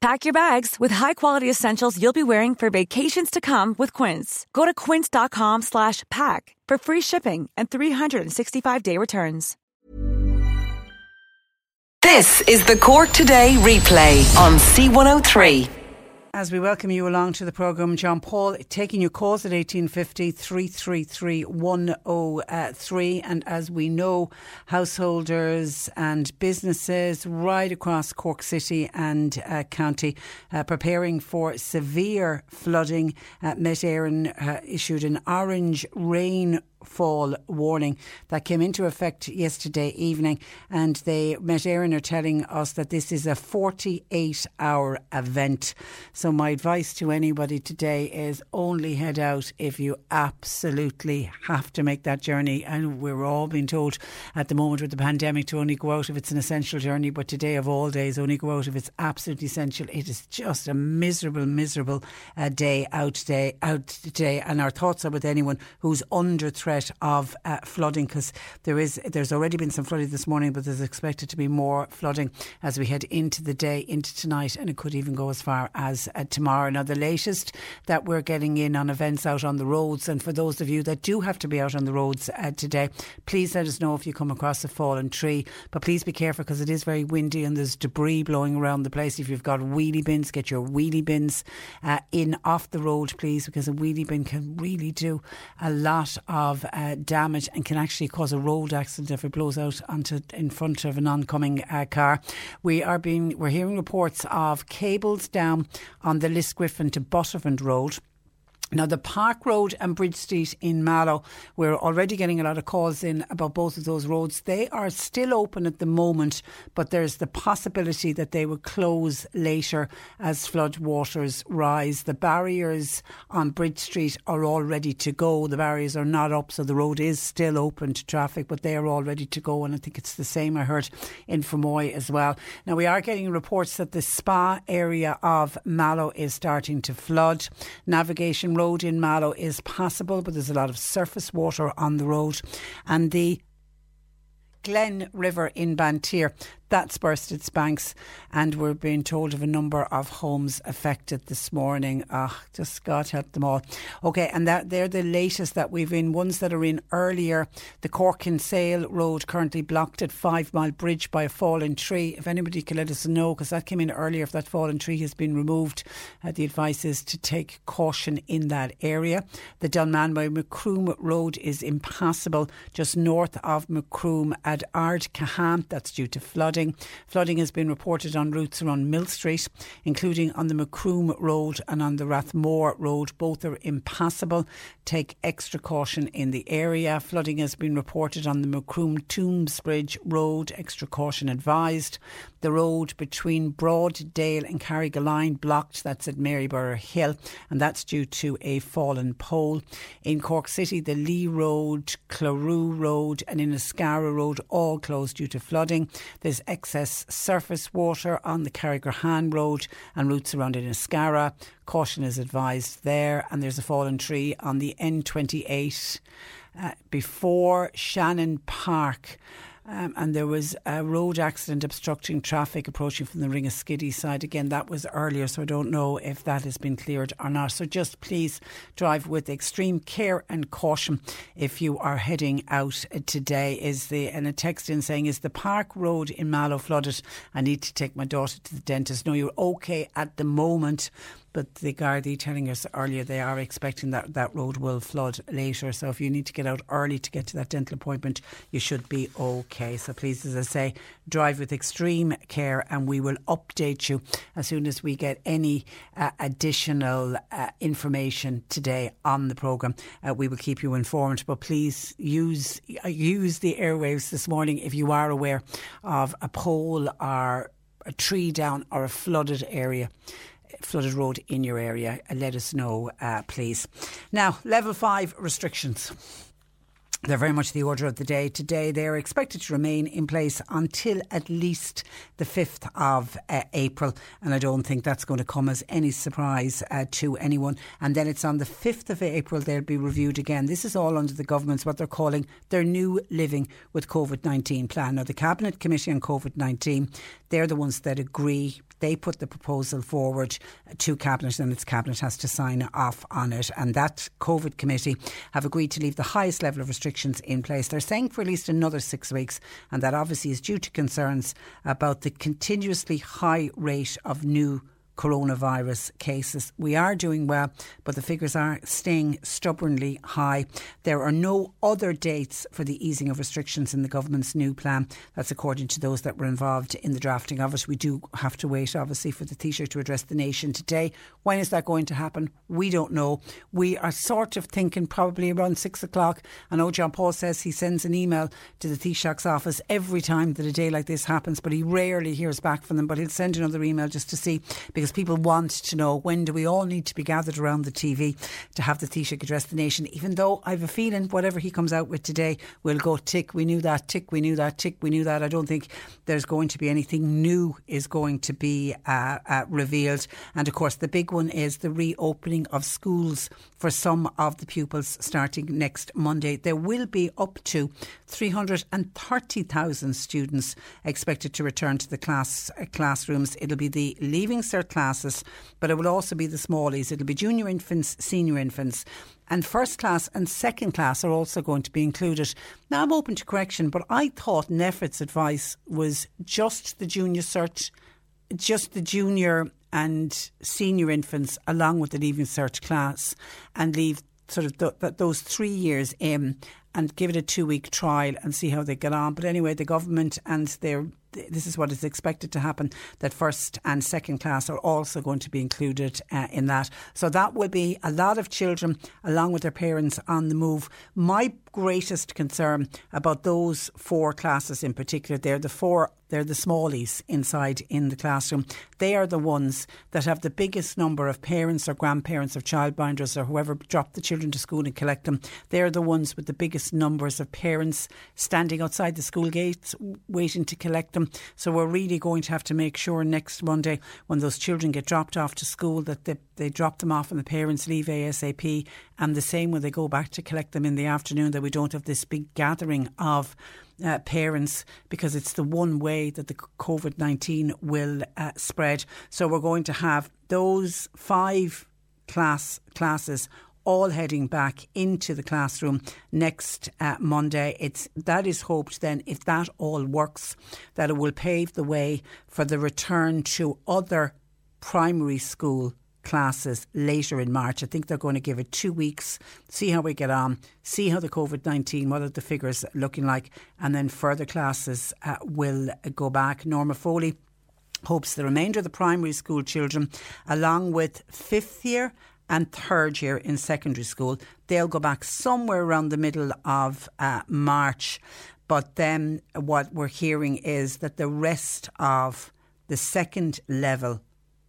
Pack your bags with high-quality essentials you'll be wearing for vacations to come with Quince. Go to quince.com slash pack for free shipping and 365-day returns. This is the Cork Today replay on C103. As we welcome you along to the programme, John Paul taking your calls at 1850 333 103. And as we know, householders and businesses right across Cork City and uh, County uh, preparing for severe flooding. Uh, Met Éireann uh, issued an orange rain fall warning that came into effect yesterday evening. And they, Met Éireann are telling us that this is a 48 hour event. So, my advice to anybody today is only head out if you absolutely have to make that journey. And we're all being told at the moment with the pandemic to only go out if it's an essential journey. But today, of all days, only go out if it's absolutely essential. It is just a miserable, miserable uh, day out today, out today. And our thoughts are with anyone who's under threat threat of uh, flooding because there is there's already been some flooding this morning, but there's expected to be more flooding as we head into the day, into tonight, and it could even go as far as uh, tomorrow. Now, the latest that we're getting in on events out on the roads, and for those of you that do have to be out on the roads uh, today, please let us know if you come across a fallen tree. But please be careful because it is very windy and there's debris blowing around the place. If you've got wheelie bins, get your wheelie bins uh, in off the road, please, because a wheelie bin can really do a lot of uh, damage and can actually cause a road accident if it blows out onto in front of an oncoming uh, car. We are being we're hearing reports of cables down on the Lisgriffin to Buttevant Road. Now, the Park Road and Bridge Street in Mallow, we're already getting a lot of calls in about both of those roads. They are still open at the moment, but there's the possibility that they will close later as flood waters rise. The barriers on Bridge Street are all ready to go. The barriers are not up, so the road is still open to traffic, but they are all ready to go. And I think it's the same I heard in Fermoy as well. Now, we are getting reports that the spa area of Mallow is starting to flood. Navigation road in Mallow is passable, but there's a lot of surface water on the road. And the Glen River in Banteer that's burst its banks, and we're being told of a number of homes affected this morning. Ah, just God help them all. Okay, and that they're the latest that we've in. Ones that are in earlier. The Cork Kinsale Road currently blocked at Five Mile Bridge by a fallen tree. If anybody can let us know, because that came in earlier, if that fallen tree has been removed, uh, the advice is to take caution in that area. The Dunmanway Macroom Road is impassable just north of Macroom at Ard Cahan. That's due to flooding flooding. Flooding has been reported on routes around Millstreet, including on the Macroom Road and on the Rathmore Road. Both are impassable. Take extra caution in the area. Flooding has been reported on the Macroom Tombs Bridge Road. Extra caution advised. The road between Broaddale and Carrigaline blocked. That's at Maryborough Hill, and that's due to a fallen pole. In Cork City, the Lee Road, Clarew Road, and Inniscarra Road all closed due to flooding. There's excess surface water on the Carrigrohane Road and routes around Inniscarra. Caution is advised there, and there's a fallen tree on the N28 uh, before Shannon Park. Um, and there was a road accident obstructing traffic approaching from the Ringaskiddy side. Again, that was earlier, so I don't know if that has been cleared or not. So just please drive with extreme care and caution if you are heading out today. Is the and a text in saying, "Is the Park Road in Mallow flooded? I need to take my daughter to the dentist." No, you're okay at the moment. But the Gardaí telling us earlier they are expecting that that road will flood later. So if you need to get out early to get to that dental appointment, you should be okay. So please, as I say, drive with extreme care, and we will update you as soon as we get any uh, additional uh, information today on the programme. Uh, we will keep you informed, but please use uh, use the airwaves this morning if you are aware of a pole or a tree down or a flooded area flooded road in your area, let us know, uh, please. Now, level five restrictions. They're very much the order of the day today. They are expected to remain in place until at least the 5th of uh, April. And I don't think that's going to come as any surprise uh, to anyone. And then it's on the 5th of April they'll be reviewed again. This is all under the government's what they're calling their new living with COVID 19 plan. Now, the Cabinet Committee on COVID 19, they're the ones that agree they put the proposal forward to Cabinet and its Cabinet has to sign off on it. And that COVID committee have agreed to leave the highest level of restrictions in place. They're saying for at least another six weeks, and that obviously is due to concerns about the continuously high rate of new coronavirus cases. We are doing well, but the figures are staying stubbornly high. There are no other dates for the easing of restrictions in the government's new plan. That's according to those that were involved in the drafting of it. We do have to wait, obviously, for the Taoiseach to address the nation today. When is that going to happen? We don't know. We are sort of thinking probably around six o'clock. I know John Paul says he sends an email to the Taoiseach's office every time that a day like this happens, but he rarely hears back from them. But he'll send another email just to see because because people want to know when do we all need to be gathered around the TV to have the Taoiseach address the nation, even though I have a feeling whatever he comes out with today will go tick, we knew that, tick, we knew that, tick, we knew that. I don't think there's going to be anything new is going to be uh, uh, revealed. And of course, the big one is the reopening of schools for some of the pupils starting next Monday. There will be up to 330,000 students expected to return to the class uh, classrooms. It'll be the Leaving Cert classes, but it will also be the smallies. It'll be junior infants, senior infants. And first class and second class are also going to be included. Now, I'm open to correction, but I thought NPHET's advice was just the junior search, just the junior and senior infants along with the leaving cert class and leave sort of th- those three years in and give it a two week trial and see how they get on. But anyway, the government and their this is what is expected to happen that first and second class are also going to be included uh, in that. So that will be a lot of children along with their parents on the move. My greatest concern about those four classes in particular, they're the four they're the smallies inside in the classroom. They are the ones that have the biggest number of parents or grandparents or childminders or whoever drop the children to school and collect them. They're the ones with the biggest numbers of parents standing outside the school gates waiting to collect them. So we're really going to have to make sure next Monday when those children get dropped off to school that they, they drop them off and the parents leave ASAP and the same when they go back to collect them in the afternoon that we don't have this big gathering of uh, parents because it's the one way that the COVID 19 will uh, spread. So we're going to have those five class classes all heading back into the classroom next uh, Monday. It's that is hoped then if that all works that it will pave the way for the return to other primary school classes later in March. I think they're going to give it two weeks, see how we get on, see how the COVID 19, what are the figures looking like, and then further classes uh, will go back. Norma Foley hopes the remainder of the primary school children, along with fifth year and third year in secondary school, they'll go back somewhere around the middle of uh, March. But then what we're hearing is that the rest of the second level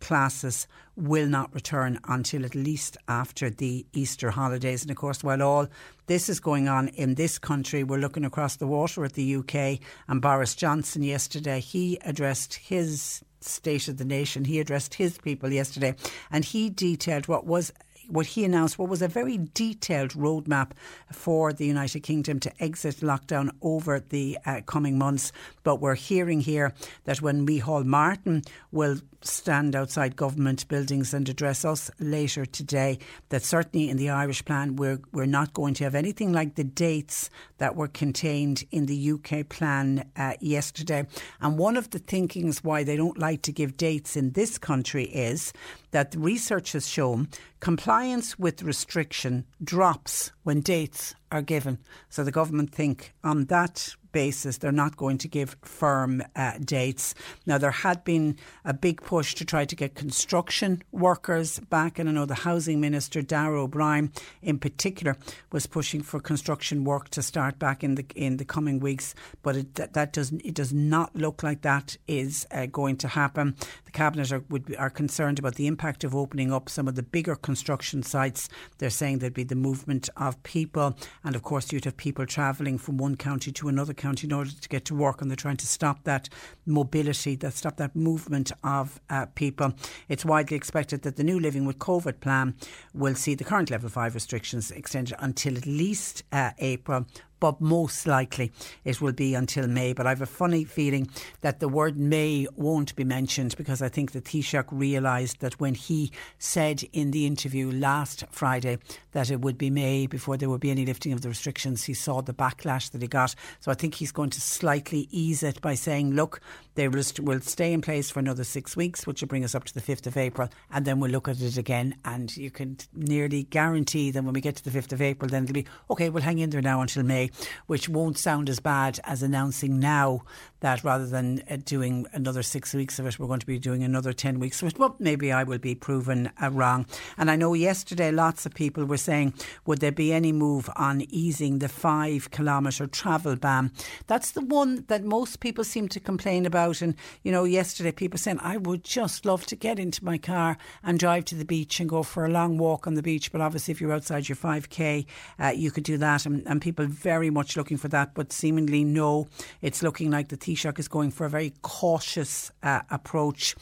classes will not return until at least after the Easter holidays. And of course, while all this is going on in this country, we're looking across the water at the UK. And Boris Johnson yesterday, he addressed his State of the Nation. He addressed his people yesterday and he detailed what was what he announced what was a very detailed roadmap for the United Kingdom to exit lockdown over the uh, coming months. But we're hearing here that when Micheál Martin will stand outside government buildings and address us later today, that certainly in the Irish plan we're we're not going to have anything like the dates that were contained in the UK plan uh, yesterday. And one of the thinkings why they don't like to give dates in this country is that research has shown compliance with restriction drops when dates are given. So the government think on that basis they're not going to give firm uh, dates. Now there had been a big push to try to get construction workers back and I know the housing minister Darragh O'Brien in particular was pushing for construction work to start back in the in the coming weeks but it, that, that does it does not look like that is uh, going to happen. The cabinet are would be, are concerned about the impact of opening up some of the bigger construction sites. They're saying there'd be the movement of people and of course you'd have people travelling from one county to another county in order to get to work, and they're trying to stop that mobility, that stop that movement of uh, people. It's widely expected that the new Living with COVID plan will see the current level five restrictions extended until at least uh, April but most likely it will be until May. But I have a funny feeling that the word May won't be mentioned because I think the Taoiseach realised that when he said in the interview last Friday that it would be May before there would be any lifting of the restrictions, he saw the backlash that he got. So I think he's going to slightly ease it by saying, look, they will stay in place for another six weeks, which will bring us up to the 5th of April, and then we'll look at it again. And you can nearly guarantee that when we get to the 5th of April, then it'll be, okay, we'll hang in there now until May which won't sound as bad as announcing now that rather than uh, doing another six weeks of it, we're going to be doing another 10 weeks of it. Well, maybe I will be proven uh, wrong. And I know yesterday lots of people were saying, would there be any move on easing the five kilometre travel ban? That's the one that most people seem to complain about. And, you know, yesterday people saying, I would just love to get into my car and drive to the beach and go for a long walk on the beach. But obviously, if you're outside your 5K, uh, you could do that. And, and people very much looking for that. But seemingly, no, it's looking like the Taoiseach is going for a very cautious uh, approach.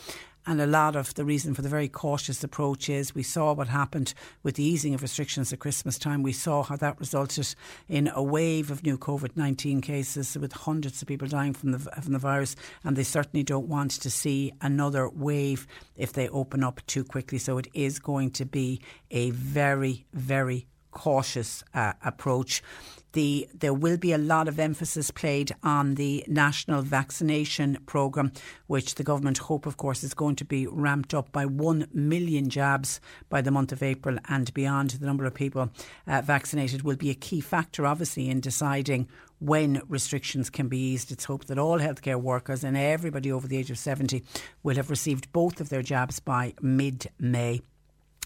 And a lot of the reason for the very cautious approach is we saw what happened with the easing of restrictions at Christmas time. We saw how that resulted in a wave of new COVID 19 cases with hundreds of people dying from the, from the virus. And they certainly don't want to see another wave if they open up too quickly. So it is going to be a very, very cautious uh, approach the there will be a lot of emphasis played on the national vaccination programme, which the government hope, of course, is going to be ramped up by one million jabs by the month of April and beyond. The number of people uh, vaccinated will be a key factor, obviously, in deciding when restrictions can be eased. It's hoped that all healthcare workers and everybody over the age of 70 will have received both of their jabs by mid May.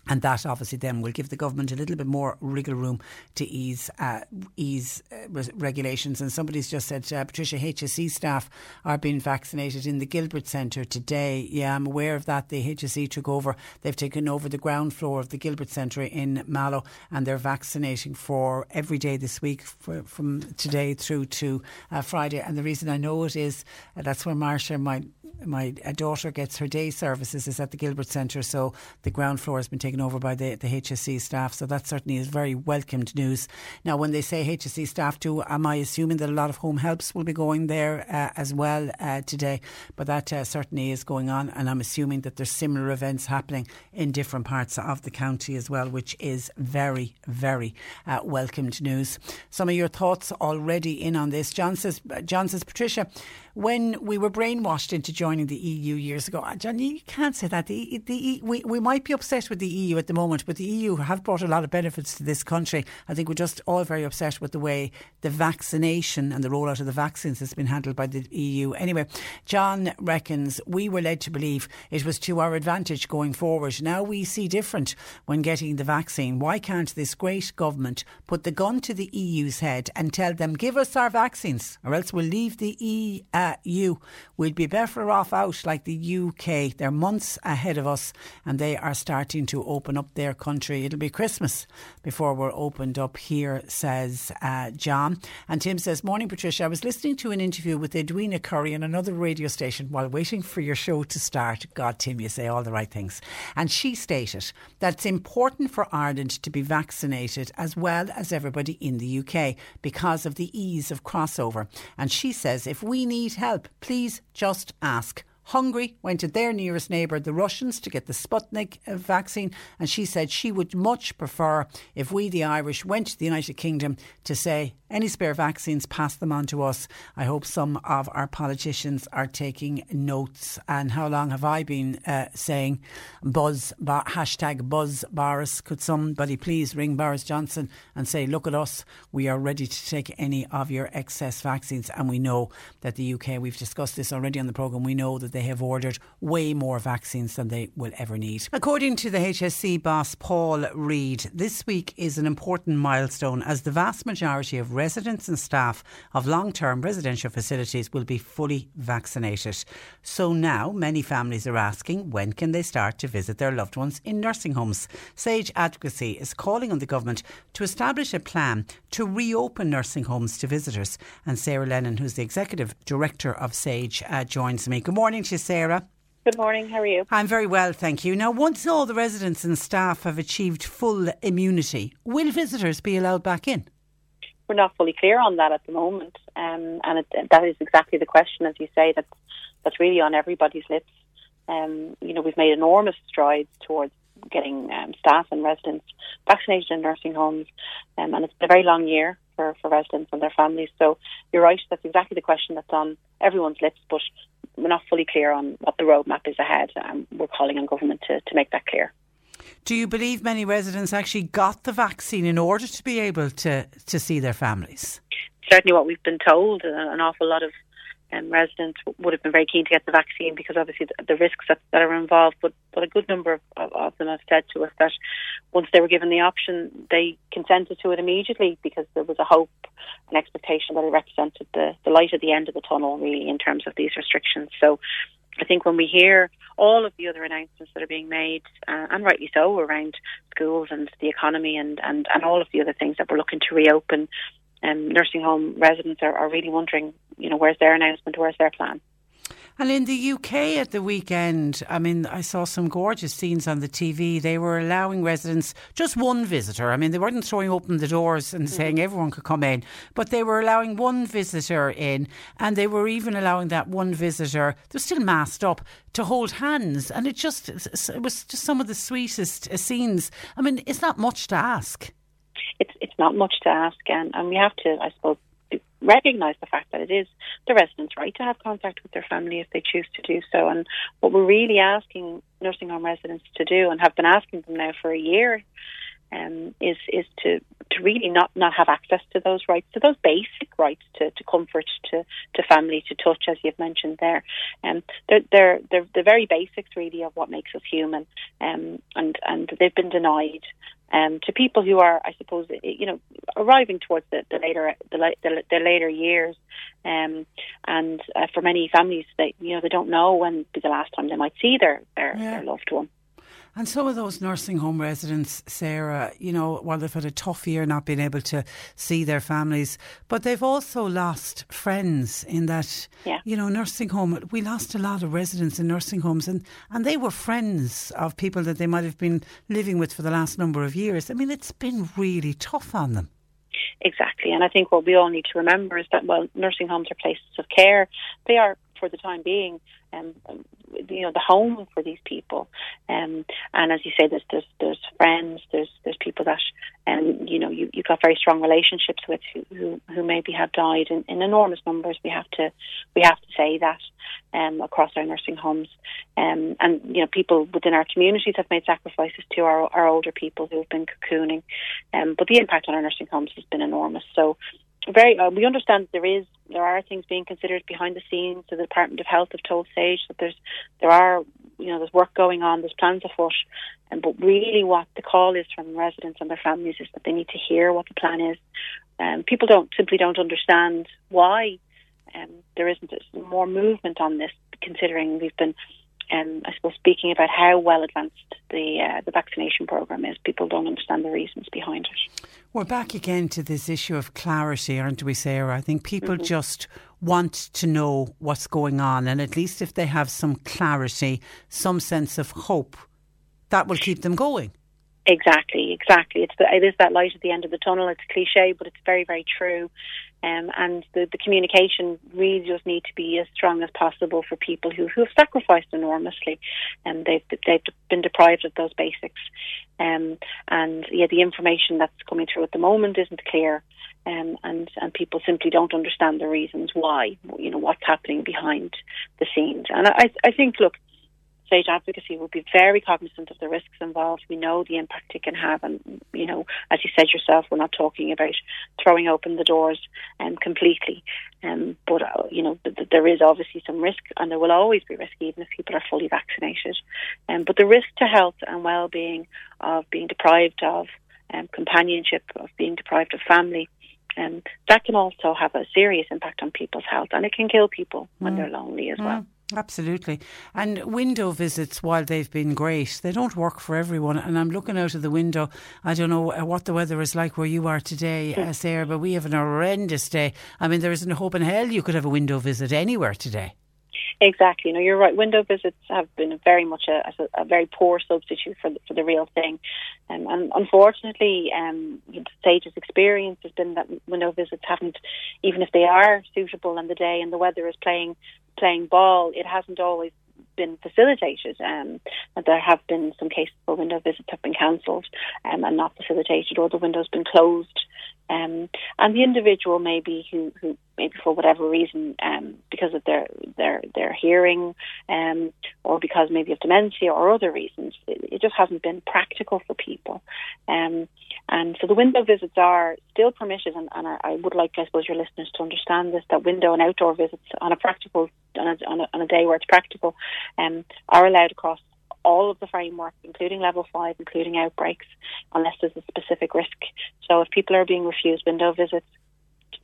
And that obviously then will give the government a little bit more wriggle room to ease uh, ease uh, regulations. And somebody's just said, uh, Patricia, HSE staff are being vaccinated in the Gilbert Centre today. Yeah, I'm aware of that. The HSE took over. They've taken over the ground floor of the Gilbert Centre in Mallow, and they're vaccinating for every day this week, for, from today through to uh, Friday. And the reason I know it is uh, that's where Marsha, my my daughter gets her day services is at the Gilbert Centre, so the ground floor has been taken over by the, the HSE staff. So that certainly is very welcomed news. Now, when they say HSE staff too, am I assuming that a lot of home helps will be going there uh, as well uh, today? But that uh, certainly is going on, and I'm assuming that there's similar events happening in different parts of the county as well, which is very, very uh, welcomed news. Some of your thoughts already in on this. John says, John says, Patricia, when we were brainwashed into joining the EU years ago. Uh, John, you can't say that. The, the, we, we might be upset with the EU at the moment, but the EU have brought a lot of benefits to this country. I think we're just all very upset with the way the vaccination and the rollout of the vaccines has been handled by the EU. Anyway, John reckons we were led to believe it was to our advantage going forward. Now we see different when getting the vaccine. Why can't this great government put the gun to the EU's head and tell them, give us our vaccines, or else we'll leave the EU? Uh, you. We'd be better off out like the UK. They're months ahead of us and they are starting to open up their country. It'll be Christmas before we're opened up here, says uh, John. And Tim says, Morning, Patricia. I was listening to an interview with Edwina Currie on another radio station while waiting for your show to start. God, Tim, you say all the right things. And she stated that it's important for Ireland to be vaccinated as well as everybody in the UK because of the ease of crossover. And she says, if we need help, please just ask. Hungary went to their nearest neighbour, the Russians, to get the Sputnik uh, vaccine, and she said she would much prefer if we, the Irish, went to the United Kingdom to say, any spare vaccines, pass them on to us. I hope some of our politicians are taking notes. And how long have I been uh, saying buzz, hashtag buzz Boris? Could somebody please ring Boris Johnson and say, look at us, we are ready to take any of your excess vaccines. And we know that the UK, we've discussed this already on the programme, we know that they have ordered way more vaccines than they will ever need. According to the HSE boss, Paul Reid, this week is an important milestone as the vast majority of residents and staff of long term residential facilities will be fully vaccinated. So now many families are asking when can they start to visit their loved ones in nursing homes. Sage Advocacy is calling on the government to establish a plan to reopen nursing homes to visitors. And Sarah Lennon, who's the executive director of Sage, uh, joins me. Good morning to you, Sarah. Good morning. How are you? I'm very well, thank you. Now, once all the residents and staff have achieved full immunity, will visitors be allowed back in? we're not fully clear on that at the moment, um, and it, that is exactly the question, as you say, that's that's really on everybody's lips. Um, you know, we've made enormous strides towards getting um, staff and residents vaccinated in nursing homes, um, and it's been a very long year for, for residents and their families. So you're right, that's exactly the question that's on everyone's lips, but we're not fully clear on what the roadmap is ahead, and we're calling on government to, to make that clear. Do you believe many residents actually got the vaccine in order to be able to, to see their families? Certainly, what we've been told, uh, an awful lot of um, residents would have been very keen to get the vaccine because obviously the, the risks that, that, are involved. But, but a good number of, of, of, them have said to us that once they were given the option, they consented to it immediately because there was a hope, an expectation that it represented the, the light at the end of the tunnel, really, in terms of these restrictions. So I think when we hear all of the other announcements that are being made, uh, and rightly so, around schools and the economy and, and, and all of the other things that we're looking to reopen, um, nursing home residents are, are really wondering, you know, where's their announcement, where's their plan? And in the UK at the weekend, I mean, I saw some gorgeous scenes on the TV. They were allowing residents just one visitor. I mean, they weren't throwing open the doors and mm-hmm. saying everyone could come in, but they were allowing one visitor in, and they were even allowing that one visitor, they're still masked up, to hold hands. And it just, it was just some of the sweetest uh, scenes. I mean, it's not much to ask. It's, it's not much to ask, and, and we have to, I suppose, recognise the fact that it is the residents' right to have contact with their family if they choose to do so. And what we're really asking nursing home residents to do, and have been asking them now for a year, um, is is to to really not not have access to those rights, to those basic rights to, to comfort, to, to family, to touch, as you've mentioned there. Um, they're, they're they're the very basics really of what makes us human, um, and and they've been denied um, to people who are, I suppose, you know, arriving towards the, the later the, the, the, later years, um, and uh, for many families, they you know they don't know when be the last time they might see their their, yeah. their loved one. And some of those nursing home residents, Sarah, you know, while they've had a tough year not being able to see their families, but they've also lost friends in that, yeah. you know, nursing home. We lost a lot of residents in nursing homes and, and they were friends of people that they might have been living with for the last number of years. I mean, it's been really tough on them. Exactly. And I think what we all need to remember is that, well, nursing homes are places of care. They are, for the time being, um, you know the home for these people. Um, and as you say, there's there's there's friends, there's there's people that um, you know you you've got very strong relationships with who who, who maybe have died in, in enormous numbers. We have to we have to say that um, across our nursing homes. Um, and you know people within our communities have made sacrifices to our our older people who have been cocooning. Um, but the impact on our nursing homes has been enormous. So very uh, we understand there is there are things being considered behind the scenes. So The Department of Health have told Sage that there's there are you know there's work going on, there's plans afoot, and but really what the call is from residents and their families is that they need to hear what the plan is. Um, people don't simply don't understand why um, there isn't more movement on this, considering we've been um, I suppose speaking about how well advanced the uh, the vaccination program is, people don't understand the reasons behind it. We're back again to this issue of clarity, aren't we, Sarah? I think people mm-hmm. just want to know what's going on, and at least if they have some clarity, some sense of hope, that will keep them going. Exactly, exactly. It's the, it is that light at the end of the tunnel. It's cliche, but it's very, very true. Um, and the, the communication really does need to be as strong as possible for people who, who have sacrificed enormously and they've, they've been deprived of those basics. Um, and yeah, the information that's coming through at the moment isn't clear. Um, and and people simply don't understand the reasons why, you know, what's happening behind the scenes. And I, I think, look, Sage Advocacy will be very cognizant of the risks involved. We know the impact it can have, and you know, as you said yourself, we're not talking about throwing open the doors um, completely. Um, but uh, you know, th- th- there is obviously some risk, and there will always be risk, even if people are fully vaccinated. Um, but the risk to health and well-being of being deprived of um, companionship, of being deprived of family. Um, that can also have a serious impact on people's health, and it can kill people when mm. they're lonely as mm. well. Absolutely. And window visits, while they've been great, they don't work for everyone. And I'm looking out of the window. I don't know uh, what the weather is like where you are today, uh, Sarah, but we have an horrendous day. I mean, there isn't a hope in hell you could have a window visit anywhere today. Exactly. No, you're right. Window visits have been very much a, a, a very poor substitute for the, for the real thing. Um, and unfortunately, um, the Sage's experience has been that window visits haven't, even if they are suitable and the day and the weather is playing playing ball, it hasn't always been facilitated. Um, there have been some cases where window visits have been cancelled um, and not facilitated, or the window's been closed. Um, and the individual maybe who, who maybe for whatever reason, um, because of their their their hearing, um, or because maybe of dementia or other reasons, it, it just hasn't been practical for people. Um, and so the window visits are still permitted, and, and I, I, would like, I suppose, your listeners to understand this: that window and outdoor visits on a practical on a, on a, on a day where it's practical, um, are allowed across all of the framework, including level five, including outbreaks, unless there's a specific risk. So if people are being refused window visits,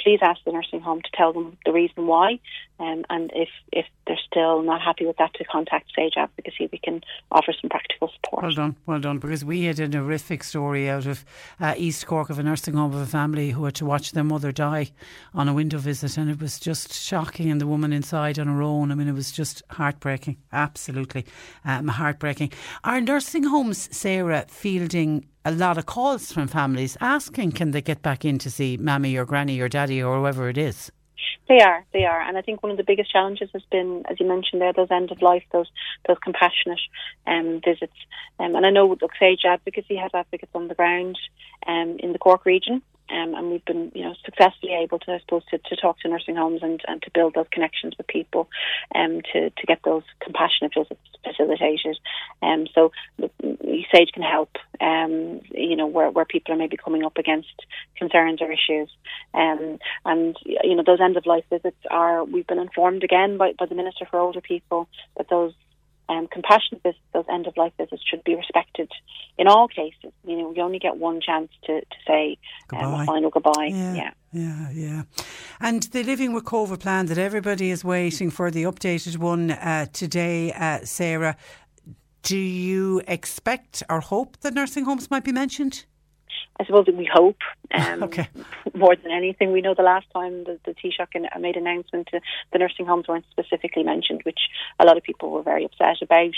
please ask the nursing home to tell them the reason why. Um, and if, if they're still not happy with that, to contact Sage Advocacy. We can offer some practical support. Well done, well done. Because we had an horrific story out of uh, East Cork of a nursing home of a family who had to watch their mother die on a window visit, and it was just shocking. And the woman inside on her own. I mean, it was just heartbreaking. Absolutely um, heartbreaking. Are nursing homes, Sarah, fielding a lot of calls from families asking can they get back in to see mammy or granny or daddy or whoever it is? They are, they are, and I think one of the biggest challenges has been, as you mentioned there, those end of life, those those compassionate um, visits. Um, and I know look, Sage Advocacy has advocates on the ground um, in the Cork region, um, and we've been, you know, successfully able to, I suppose, to, to talk to nursing homes and, and to build those connections with people, um, to, to get those compassionate visits facilitated. Um, so Sage can help, um, you know, where, where people are maybe coming up against concerns or issues. Um, and, you know, those end of life visits are, we've been informed again by, by the Minister for Older People that those um, compassionate visits, those end of life visits should be respected in all cases. You know, you only get one chance to, to say um, a final goodbye. Yeah, yeah, yeah, yeah. And the Living Recover plan that everybody is waiting for, the updated one uh, today, uh, Sarah. Do you expect or hope that nursing homes might be mentioned? I suppose we hope um, okay. more than anything. We know the last time the, the Taoiseach made an announcement, uh, the nursing homes weren't specifically mentioned, which a lot of people were very upset about.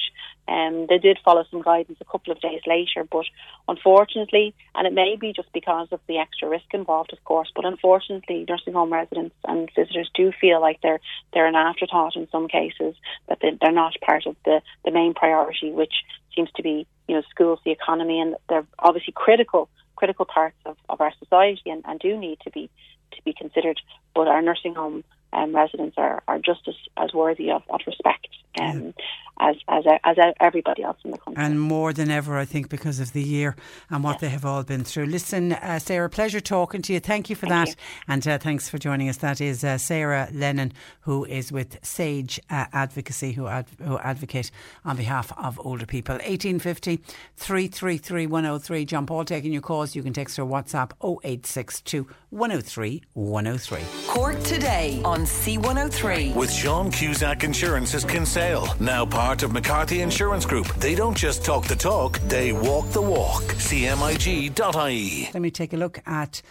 Um, they did follow some guidance a couple of days later, but unfortunately, and it may be just because of the extra risk involved, of course, but unfortunately, nursing home residents and visitors do feel like they're they're an afterthought in some cases, that they, they're not part of the, the main priority, which seems to be you know schools, the economy, and they're obviously critical critical parts of, of our society and, and do need to be to be considered. But our nursing home um, residents are, are just as, as worthy of, of respect um, yeah. as, as as everybody else in the country. And more than ever, I think, because of the year and what yes. they have all been through. Listen, uh, Sarah, pleasure talking to you. Thank you for Thank that. You. And uh, thanks for joining us. That is uh, Sarah Lennon, who is with Sage uh, Advocacy, who, ad- who advocate on behalf of older people. 1850 333 103. John Paul taking your calls. You can text or WhatsApp 0862 103 103. Cork today on on C103. With Sean Cusack Insurance's Kinsale, now part of McCarthy Insurance Group. They don't just talk the talk, they walk the walk. CMIG.ie. Let me take a look at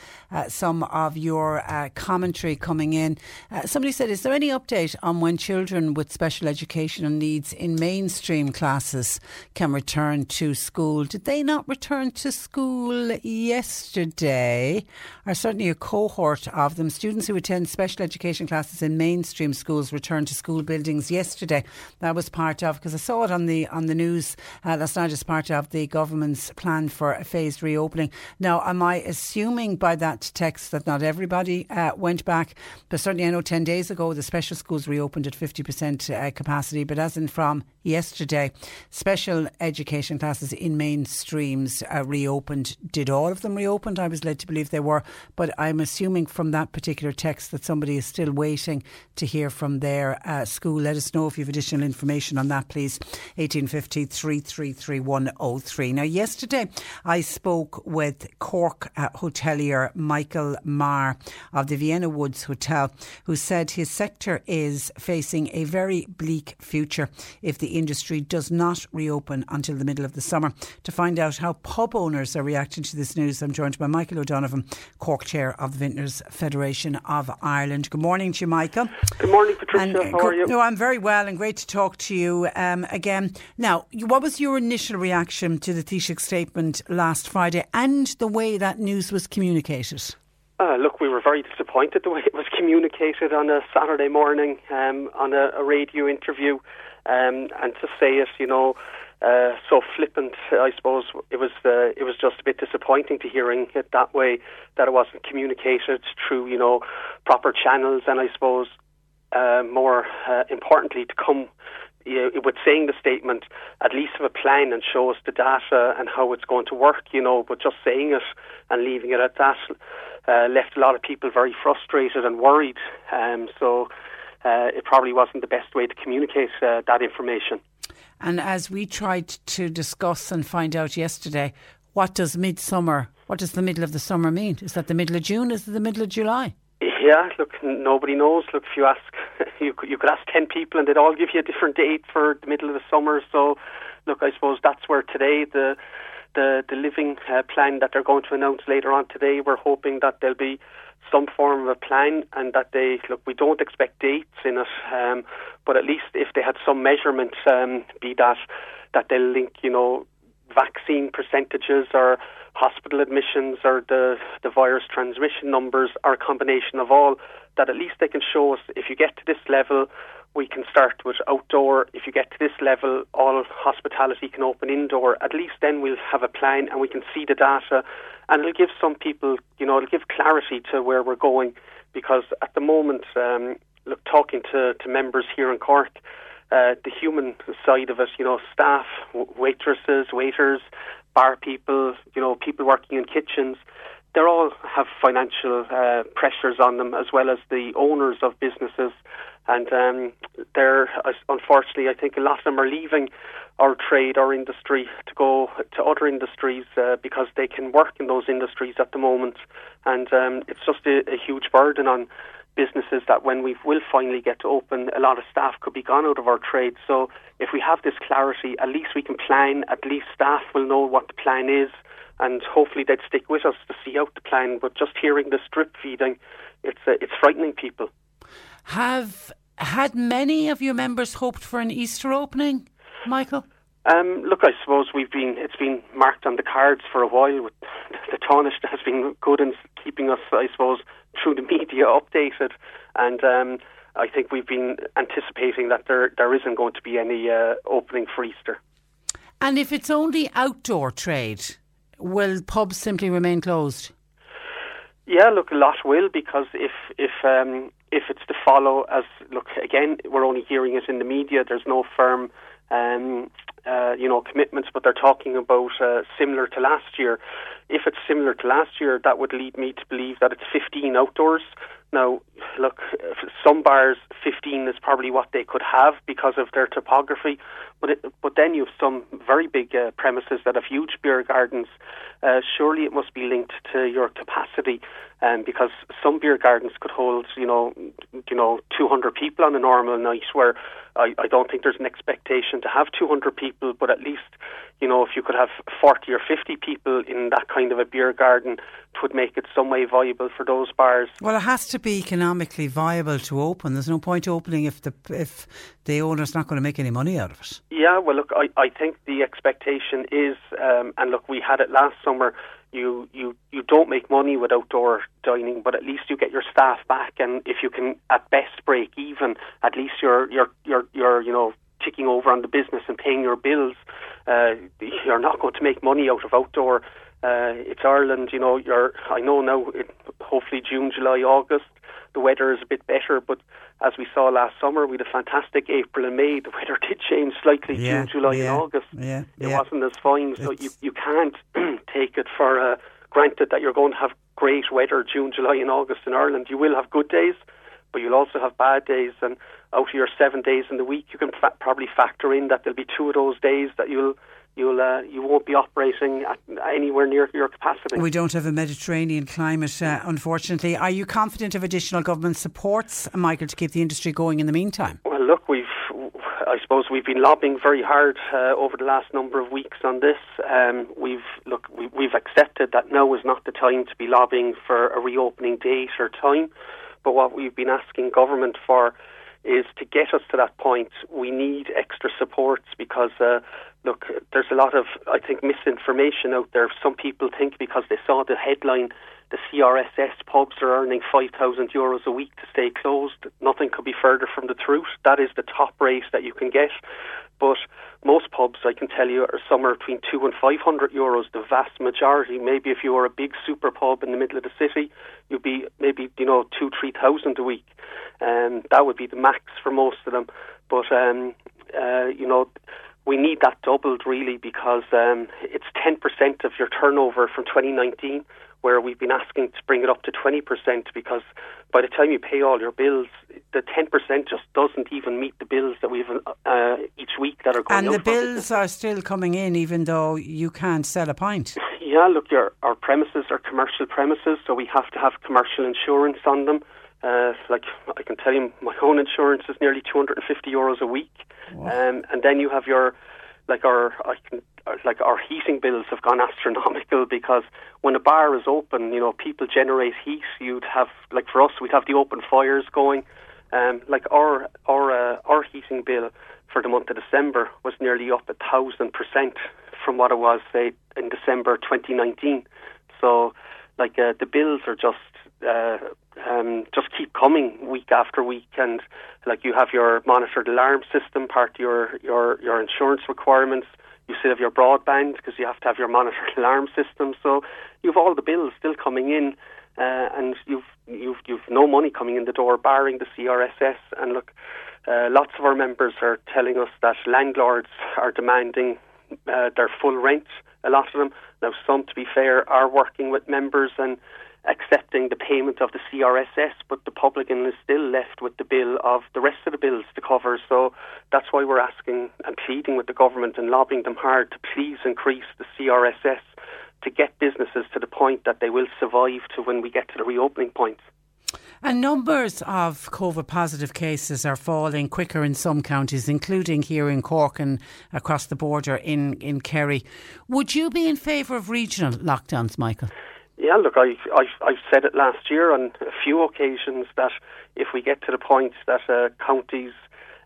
some of your uh, commentary coming in. Uh, somebody said, Is there any update on when children with special educational needs in mainstream classes can return to school? Did they not return to school yesterday? Or certainly a cohort of them, students who attend special education classes in mainstream schools, returned to school buildings yesterday. That was part of, because I saw it on the on the news uh, night as part of the government's plan for a phased reopening. Now, am I assuming by that text that not everybody uh, went back? But certainly, I know 10 days ago the special schools reopened at 50% uh, capacity, but as in from yesterday, special education classes in mainstreams uh, reopened. Did all of them reopen? I was led to believe they were, but I'm assuming from that particular text that somebody is still waiting to hear from their uh, school. Let us know if you have additional information on that, please. 1850 333 Now, yesterday I spoke with Cork uh, hotelier Michael Marr of the Vienna Woods Hotel, who said his sector is facing a very bleak future if the industry does not reopen until the middle of the summer. To find out how pub owners are reacting to this news, I'm joined by Michael O'Donovan, Cork Chair of the Vintners Federation of Ireland. Good morning to you, Michael. Good morning, Patricia. And, uh, how are you? No, I'm very well and great to talk to you um, again. Now, what was your initial reaction to the Taoiseach statement last Friday and the way that news was communicated? Uh, look, we were very disappointed the way it was communicated on a Saturday morning um, on a, a, radio interview, um, and to say it, you know, uh, so flippant. I suppose it was. Uh, it was just a bit disappointing to hearing it that way. That it wasn't communicated through, you know, proper channels, and I suppose uh, more uh, importantly to come with saying the statement, at least have a plan and show us the data and how it's going to work, you know, but just saying it and leaving it at that uh, left a lot of people very frustrated and worried. Um, so uh, it probably wasn't the best way to communicate uh, that information. And as we tried to discuss and find out yesterday, what does midsummer, what does the middle of the summer mean? Is that the middle of June? Is it the middle of July? Yeah, look, nobody knows. Look, if you ask, you could, you could ask 10 people and they'd all give you a different date for the middle of the summer. So, look, I suppose that's where today the the, the living uh, plan that they're going to announce later on today, we're hoping that there'll be some form of a plan and that they look we don't expect dates in it um, but at least if they had some measurements um, be that that they'll link you know vaccine percentages or hospital admissions or the, the virus transmission numbers or a combination of all, that at least they can show us if you get to this level, we can start with outdoor. If you get to this level, all hospitality can open indoor. At least then we'll have a plan and we can see the data and it'll give some people, you know, it'll give clarity to where we're going because at the moment, um, look, talking to, to members here in Cork, uh, the human side of it, you know, staff, waitresses, waiters, bar people, you know, people working in kitchens, they all have financial uh, pressures on them as well as the owners of businesses. And um, they're, unfortunately, I think a lot of them are leaving our trade, our industry, to go to other industries uh, because they can work in those industries at the moment. And um, it's just a, a huge burden on businesses that when we will finally get to open, a lot of staff could be gone out of our trade. So if we have this clarity, at least we can plan, at least staff will know what the plan is, and hopefully they'd stick with us to see out the plan. But just hearing the strip feeding, it's, uh, it's frightening people. Have had many of your members hoped for an Easter opening, Michael? Um, look, I suppose we've been it's been marked on the cards for a while. With the Taoiseach has been good in keeping us, I suppose, through the media updated, and um, I think we've been anticipating that there there isn't going to be any uh, opening for Easter. And if it's only outdoor trade, will pubs simply remain closed? Yeah, look, a lot will because if if um, if it's to follow as look again, we're only hearing it in the media. There's no firm um, uh, you know, commitments, but they're talking about uh, similar to last year. If it's similar to last year, that would lead me to believe that it's 15 outdoors. Now, look, some bars 15 is probably what they could have because of their topography, but it, but then you have some very big uh, premises that have huge beer gardens. Uh, surely it must be linked to your capacity, um, because some beer gardens could hold, you know, you know, 200 people on a normal night. Where I, I don't think there's an expectation to have 200 people, but at least, you know, if you could have 40 or 50 people in that kind of a beer garden, would make it some way viable for those bars. Well, it has to be economically viable to open. There's no point opening if the if the owner's not going to make any money out of it. Yeah, well, look, I, I think the expectation is, um, and look, we had it last summer. You, you you don't make money with outdoor dining, but at least you get your staff back, and if you can at best break even, at least you're you're you're you're you know ticking over on the business and paying your bills. Uh, you're not going to make money out of outdoor. Uh, it's Ireland, you know. You're I know now. It, hopefully June, July, August the weather is a bit better. But as we saw last summer, we had a fantastic April and May. The weather did change slightly yeah, June, July, yeah, and August. Yeah, it wasn't as fine, so you you can't take it for uh, granted that you're going to have great weather June, July, and August in Ireland. You will have good days, but you'll also have bad days. And out of your seven days in the week, you can fa- probably factor in that there'll be two of those days that you'll you'll uh, you won't be operating at anywhere near your capacity. We don't have a Mediterranean climate, uh, unfortunately. Are you confident of additional government supports, Michael, to keep the industry going in the meantime? Well, look, we've. I suppose we've been lobbying very hard uh, over the last number of weeks on this. Um, we've look, we, we've accepted that now is not the time to be lobbying for a reopening date or time. But what we've been asking government for is to get us to that point. We need extra supports because uh, look, there's a lot of, I think, misinformation out there. Some people think because they saw the headline, the CRSS pubs are earning 5,000 euros a week to stay closed. Nothing could be further from the truth. That is the top rate that you can get. But most pubs, I can tell you, are somewhere between two and 500 euros. The vast majority, maybe if you were a big super pub in the middle of the city, you'd be maybe, you know, two, 3,000 a week. And um, that would be the max for most of them. But, um, uh, you know, we need that doubled really because um, it's 10% of your turnover from 2019, where we've been asking to bring it up to 20% because by the time you pay all your bills, the 10% just doesn't even meet the bills that we've uh, each week that are going up. And the bills are still coming in even though you can't sell a pint. Yeah, look, your, our premises are commercial premises, so we have to have commercial insurance on them. Uh, like I can tell you, my own insurance is nearly 250 euros a week, um, and then you have your like our I can like our heating bills have gone astronomical because when a bar is open, you know people generate heat. You'd have like for us, we'd have the open fires going. Um, like our our uh, our heating bill for the month of December was nearly up a thousand percent from what it was say in December 2019. So like uh, the bills are just uh, um, just keep coming week after week, and like you have your monitored alarm system, part of your your your insurance requirements. You still have your broadband because you have to have your monitored alarm system. So you've all the bills still coming in, uh, and you've you've you've no money coming in the door, barring the CRSS. And look, uh, lots of our members are telling us that landlords are demanding uh, their full rent. A lot of them now, some to be fair are working with members and accepting the payment of the CRSS, but the publican is still left with the bill of the rest of the bills to cover. So that's why we're asking and pleading with the government and lobbying them hard to please increase the CRSS to get businesses to the point that they will survive to when we get to the reopening point. And numbers of COVID positive cases are falling quicker in some counties, including here in Cork and across the border in, in Kerry. Would you be in favour of regional lockdowns, Michael? Yeah, look, I, I, I've said it last year on a few occasions that if we get to the point that uh, counties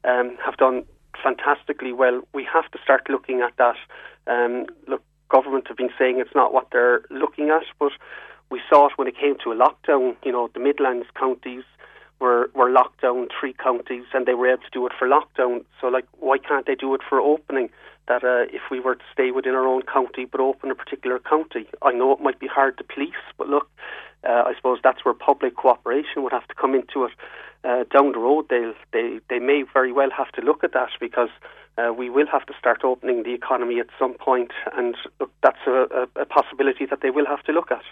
um, have done fantastically well, we have to start looking at that. Um, look, government have been saying it's not what they're looking at, but we saw it when it came to a lockdown. You know, the Midlands counties were were locked down, three counties, and they were able to do it for lockdown. So, like, why can't they do it for opening? that uh, if we were to stay within our own county but open a particular county, I know it might be hard to police, but look, uh, I suppose that's where public cooperation would have to come into it. Uh, down the road, they they they may very well have to look at that because uh, we will have to start opening the economy at some point, and look, that's a, a, a possibility that they will have to look at.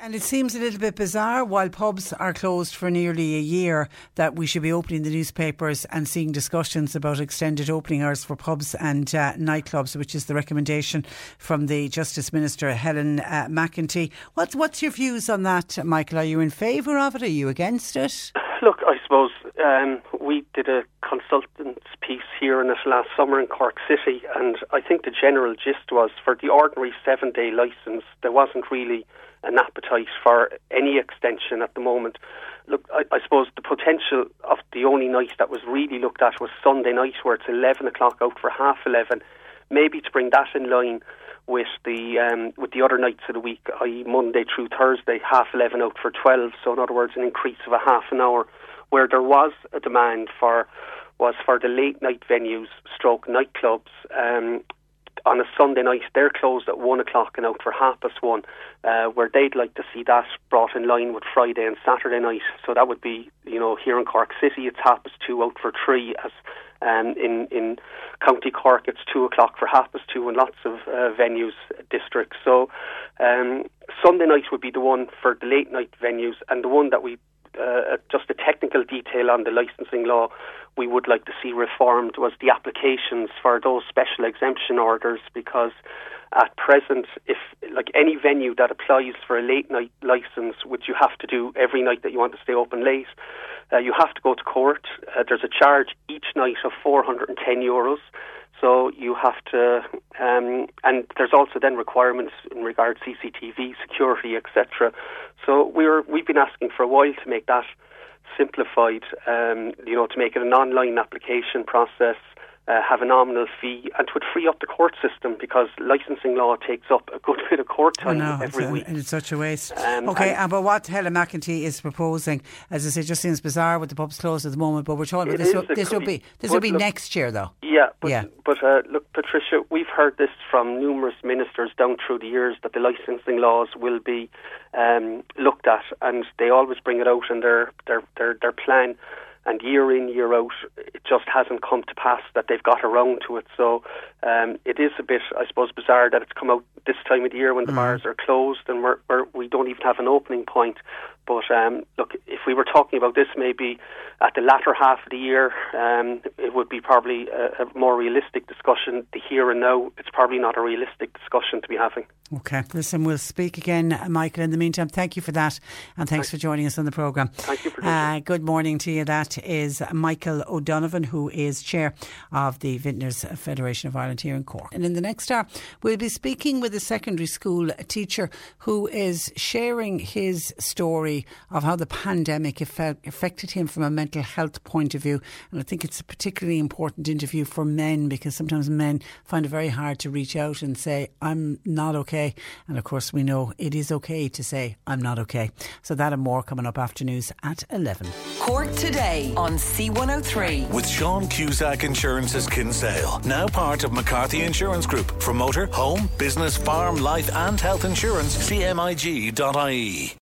And it seems a little bit bizarre while pubs are closed for nearly a year that we should be opening the newspapers and seeing discussions about extended opening hours for pubs and uh, nightclubs, which is the recommendation from the Justice Minister, Helen uh, McEntee. What's, what's your views on that, Michael? Are you in favour of it? Are you against it? Look, I suppose um, we did a consultant's piece here in it last summer in Cork City, and I think the general gist was for the ordinary seven day licence, there wasn't really an appetite for any extension at the moment. Look, I, I, suppose the potential of the only night that was really looked at was Sunday night, where it's 11 o'clock out for half 11. Maybe to bring that in line with the um, with the other nights of the week, i.e., Monday through Thursday, half 11 out for 12. So, in other words, an increase of a half an hour, where there was a demand for was for the late night venues, stroke nightclubs, um, on a Sunday night, they're closed at one o'clock and out for half past one, uh, where they'd like to see that brought in line with Friday and Saturday night. So that would be, you know, here in Cork City, it's half past two out for three. As um, in in County Cork, it's two o'clock for half past two in lots of uh, venues, districts. So um, Sunday night would be the one for the late night venues, and the one that we uh, just a technical detail on the licensing law we would like to see reformed was the applications for those special exemption orders because at present if like any venue that applies for a late night license which you have to do every night that you want to stay open late uh, you have to go to court uh, there's a charge each night of 410 euros so you have to, um, and there's also then requirements in regard CCTV security, etc. So we're we've been asking for a while to make that simplified, um, you know, to make it an online application process uh, have a nominal fee and would free up the court system because licensing law takes up a good bit of court time know, every it's, week. It's such a waste. Um, okay, and, but what Helen McEntee is proposing, as I say, just seems bizarre with the pubs closed at the moment. But we're talking about this. Will, this will be this will be look, next year, though. Yeah, but, yeah. But uh, look, Patricia, we've heard this from numerous ministers down through the years that the licensing laws will be um, looked at, and they always bring it out in their their their, their plan and year in year out it just hasn't come to pass that they've got around to it so um, it is a bit I suppose bizarre that it's come out this time of the year when the mm. bars are closed and we're, we're, we don't even have an opening point but um, look, if we were talking about this maybe at the latter half of the year, um, it would be probably a, a, more realistic discussion. The here and now, it's probably not a realistic discussion to be having. Okay, listen, we'll speak again, Michael. In the meantime, thank you for that, and thanks, thanks. for joining us on the programme. Thank you for uh, Good morning to you. That is Michael O'Donovan, who is chair of the Vintners Federation of Ireland here in Cork. And in the next hour, we'll be speaking with a secondary school teacher who is sharing his story of how the pandemic affected him from a mental health point of view. And I think it's a particularly important interview for men because sometimes men find it very hard to reach out and say, I'm not okay. And of course, we know it is okay to say, I'm not okay. So that and more coming up after news at 11. Cork today on C103. With Sean Cusack Insurance's Kinsale, now part of McCarthy Insurance Group. For motor, home, business, farm, life, and health insurance, cmig.ie.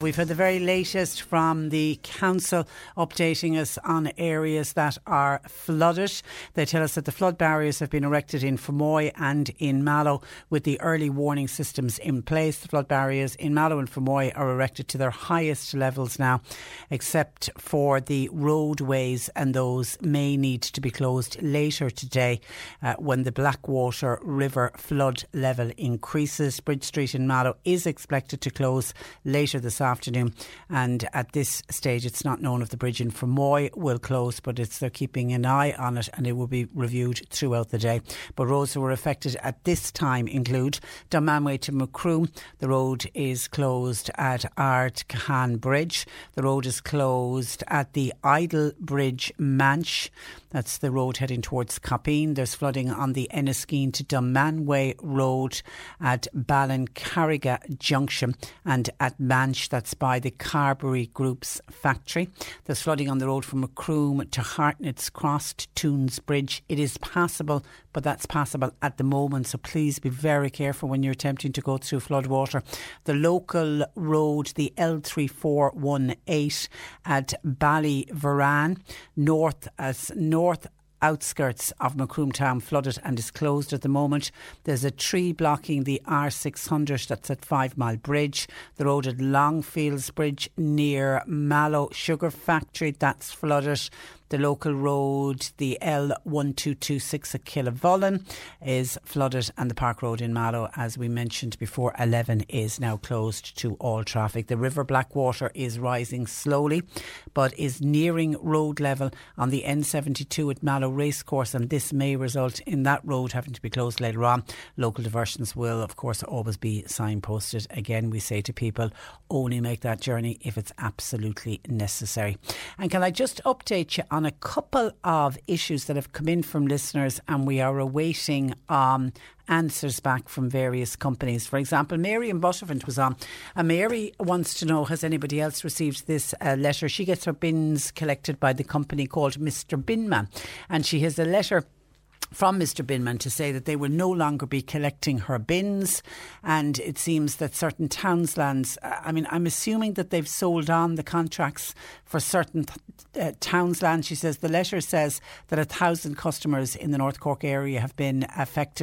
We've had the very latest from the council updating us on areas that are flooded. They tell us that the flood barriers have been erected in Fermoy and in Mallow with the early warning systems in place. The flood barriers in Mallow and Fermoy are erected to their highest levels now, except for the roadways, and those may need to be closed later today uh, when the Blackwater River flood level increases. Bridge Street in Mallow is expected to close later this afternoon. And at this stage, it's not known if the bridge in Fermoy will close, but it's they're keeping an eye on it and it will be reviewed throughout the day. But roads that were affected at this time include Dunmanway to Macroom. The road is closed at Ard Cahan Bridge. The road is closed at the Idle Bridge Manch. That's the road heading towards Coppeen. There's flooding on the Enniskeane to Dunmanway Road at Ballincarriga Junction and at Manch That's by the Carbery Group's factory. There's flooding on the road from Macroom to Hartnett's Cross to Toons Bridge. It is passable, but that's passable at the moment. So please be very careful when you're attempting to go through flood water. The local road, the L3418 at Ballyveran, north as north outskirts of Macroom Town flooded and is closed at the moment. There's a tree blocking the R600 that's at Five Mile Bridge. The road at Longfields Bridge near Mallow Sugar Factory that's flooded. The local road, the L1226 at Killavullen, is flooded, and the Park Road in Mallow, as we mentioned before, 11 is now closed to all traffic. The River Blackwater is rising slowly, but is nearing road level on the N72 at Mallow Racecourse, and this may result in that road having to be closed later on. Local diversions will, of course, always be signposted. Again, we say to people, only make that journey if it's absolutely necessary. And can I just update you on a couple of issues that have come in from listeners, and we are awaiting um, answers back from various companies. For example, Mary in Buttevant was on, and Mary wants to know has anybody else received this uh, letter? She gets her bins collected by the company called Mr. Binman, and she has a letter from Mr. Binman to say that they will no longer be collecting her bins. And it seems that certain townslands, I mean, I'm assuming that they've sold on the contracts for certain uh, townslands. She says the letter says that a thousand customers in the North Cork area have been affected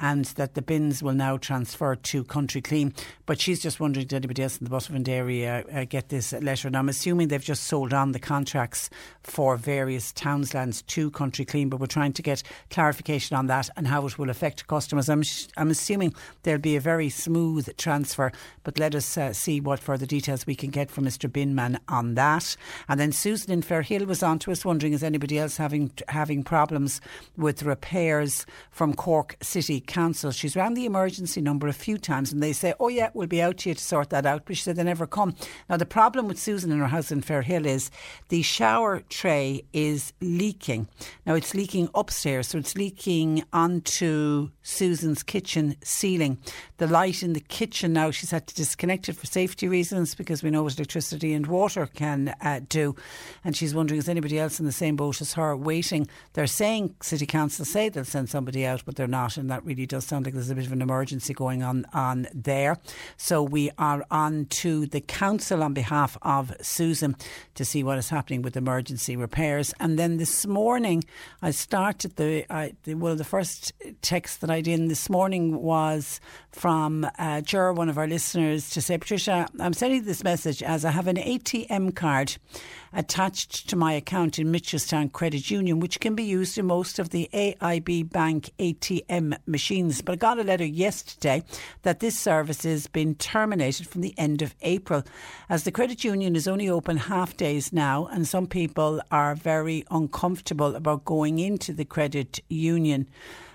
and that the bins will now transfer to Country Clean. But she's just wondering did anybody else in the Buttevant area uh, get this letter? And I'm assuming they've just sold on the contracts for various townslands to Country Clean, but we're trying to get clarification on that and how it will affect customers. I'm, I'm assuming there'll be a very smooth transfer, but let us uh, see what further details we can get from Mr. Binman on that. And then Susan in Fairhill was on to us wondering is anybody else having having problems with repairs from Cork City Council. She's rang the emergency number a few times and they say, oh yeah, we'll be out to you to sort that out. But she said they never come. Now the problem with Susan and her house in Fairhill is the shower tray is leaking. Now it's leaking upstairs, so leaking onto Susan's kitchen ceiling. The light in the kitchen now, she's had to disconnect it for safety reasons because we know what electricity and water can uh, do. And she's wondering, is anybody else in the same boat as her waiting? They're saying, City Council say they'll send somebody out, but they're not. And that really does sound like there's a bit of an emergency going on, on there. So we are on to the council on behalf of Susan to see what is happening with emergency repairs. And then this morning, I started the, I, the well, the first text that I did this morning was from uh, Jer, one of our listeners, to say, Patricia, I'm sending this message as I have an ATM card attached to my account in Mitchelstown Credit Union, which can be used in most of the AIB Bank ATM machines. But I got a letter yesterday that this service has been terminated from the end of April, as the credit union is only open half days now, and some people are very uncomfortable about going into the credit union.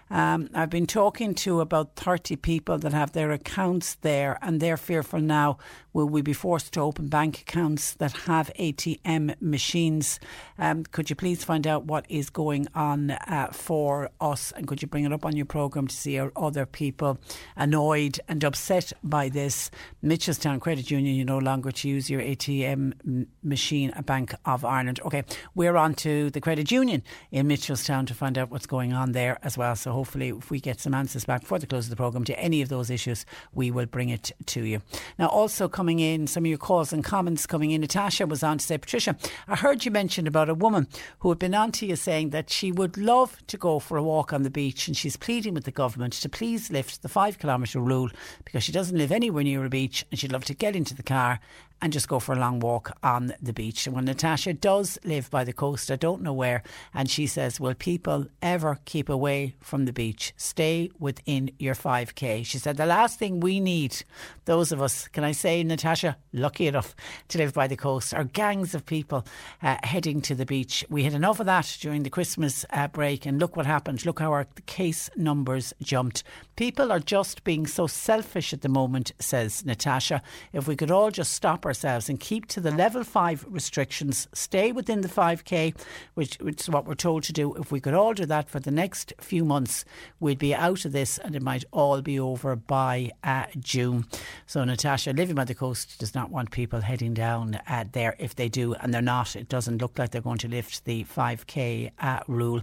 Um, I've been talking to about 30 people that have their accounts there, and they're fearful now will we be forced to open bank accounts that have ATM machines? Um, could you please find out what is going on uh, for us and could you bring it up on your programme to see other people annoyed and upset by this? Mitchelstown Credit Union, you no longer to use your ATM m- machine at Bank of Ireland. Okay, we're on to the credit union in Mitchelstown to find out what's going on there as well. So hopefully, if we get some answers back before the close of the programme to any of those issues, we will bring it to you. Now, also coming in, some of your calls and comments coming in. Natasha was on to say, Patricia, I heard you mention about a woman who had been on to you saying that she would love to go for a walk on the beach and she's pleading with the government to please lift the five kilometre rule because she doesn't live anywhere near a beach and she'd love to get into the car and just go for a long walk on the beach. And when Natasha does live by the coast, I don't know where, and she says, Will people ever keep away from the beach? Stay within your 5k. She said, The last thing we need, those of us, can I say, Natasha, lucky enough to live by the coast, are gangs of people uh, heading to the beach. We had enough of that during the Christmas uh, break, and look what happened. Look how our case numbers jumped. People are just being so selfish at the moment, says Natasha. If we could all just stop our ourselves and keep to the level five restrictions, stay within the 5K, which, which is what we're told to do. If we could all do that for the next few months, we'd be out of this and it might all be over by uh, June. So, Natasha, living by the coast, does not want people heading down uh, there. If they do, and they're not, it doesn't look like they're going to lift the 5K uh, rule.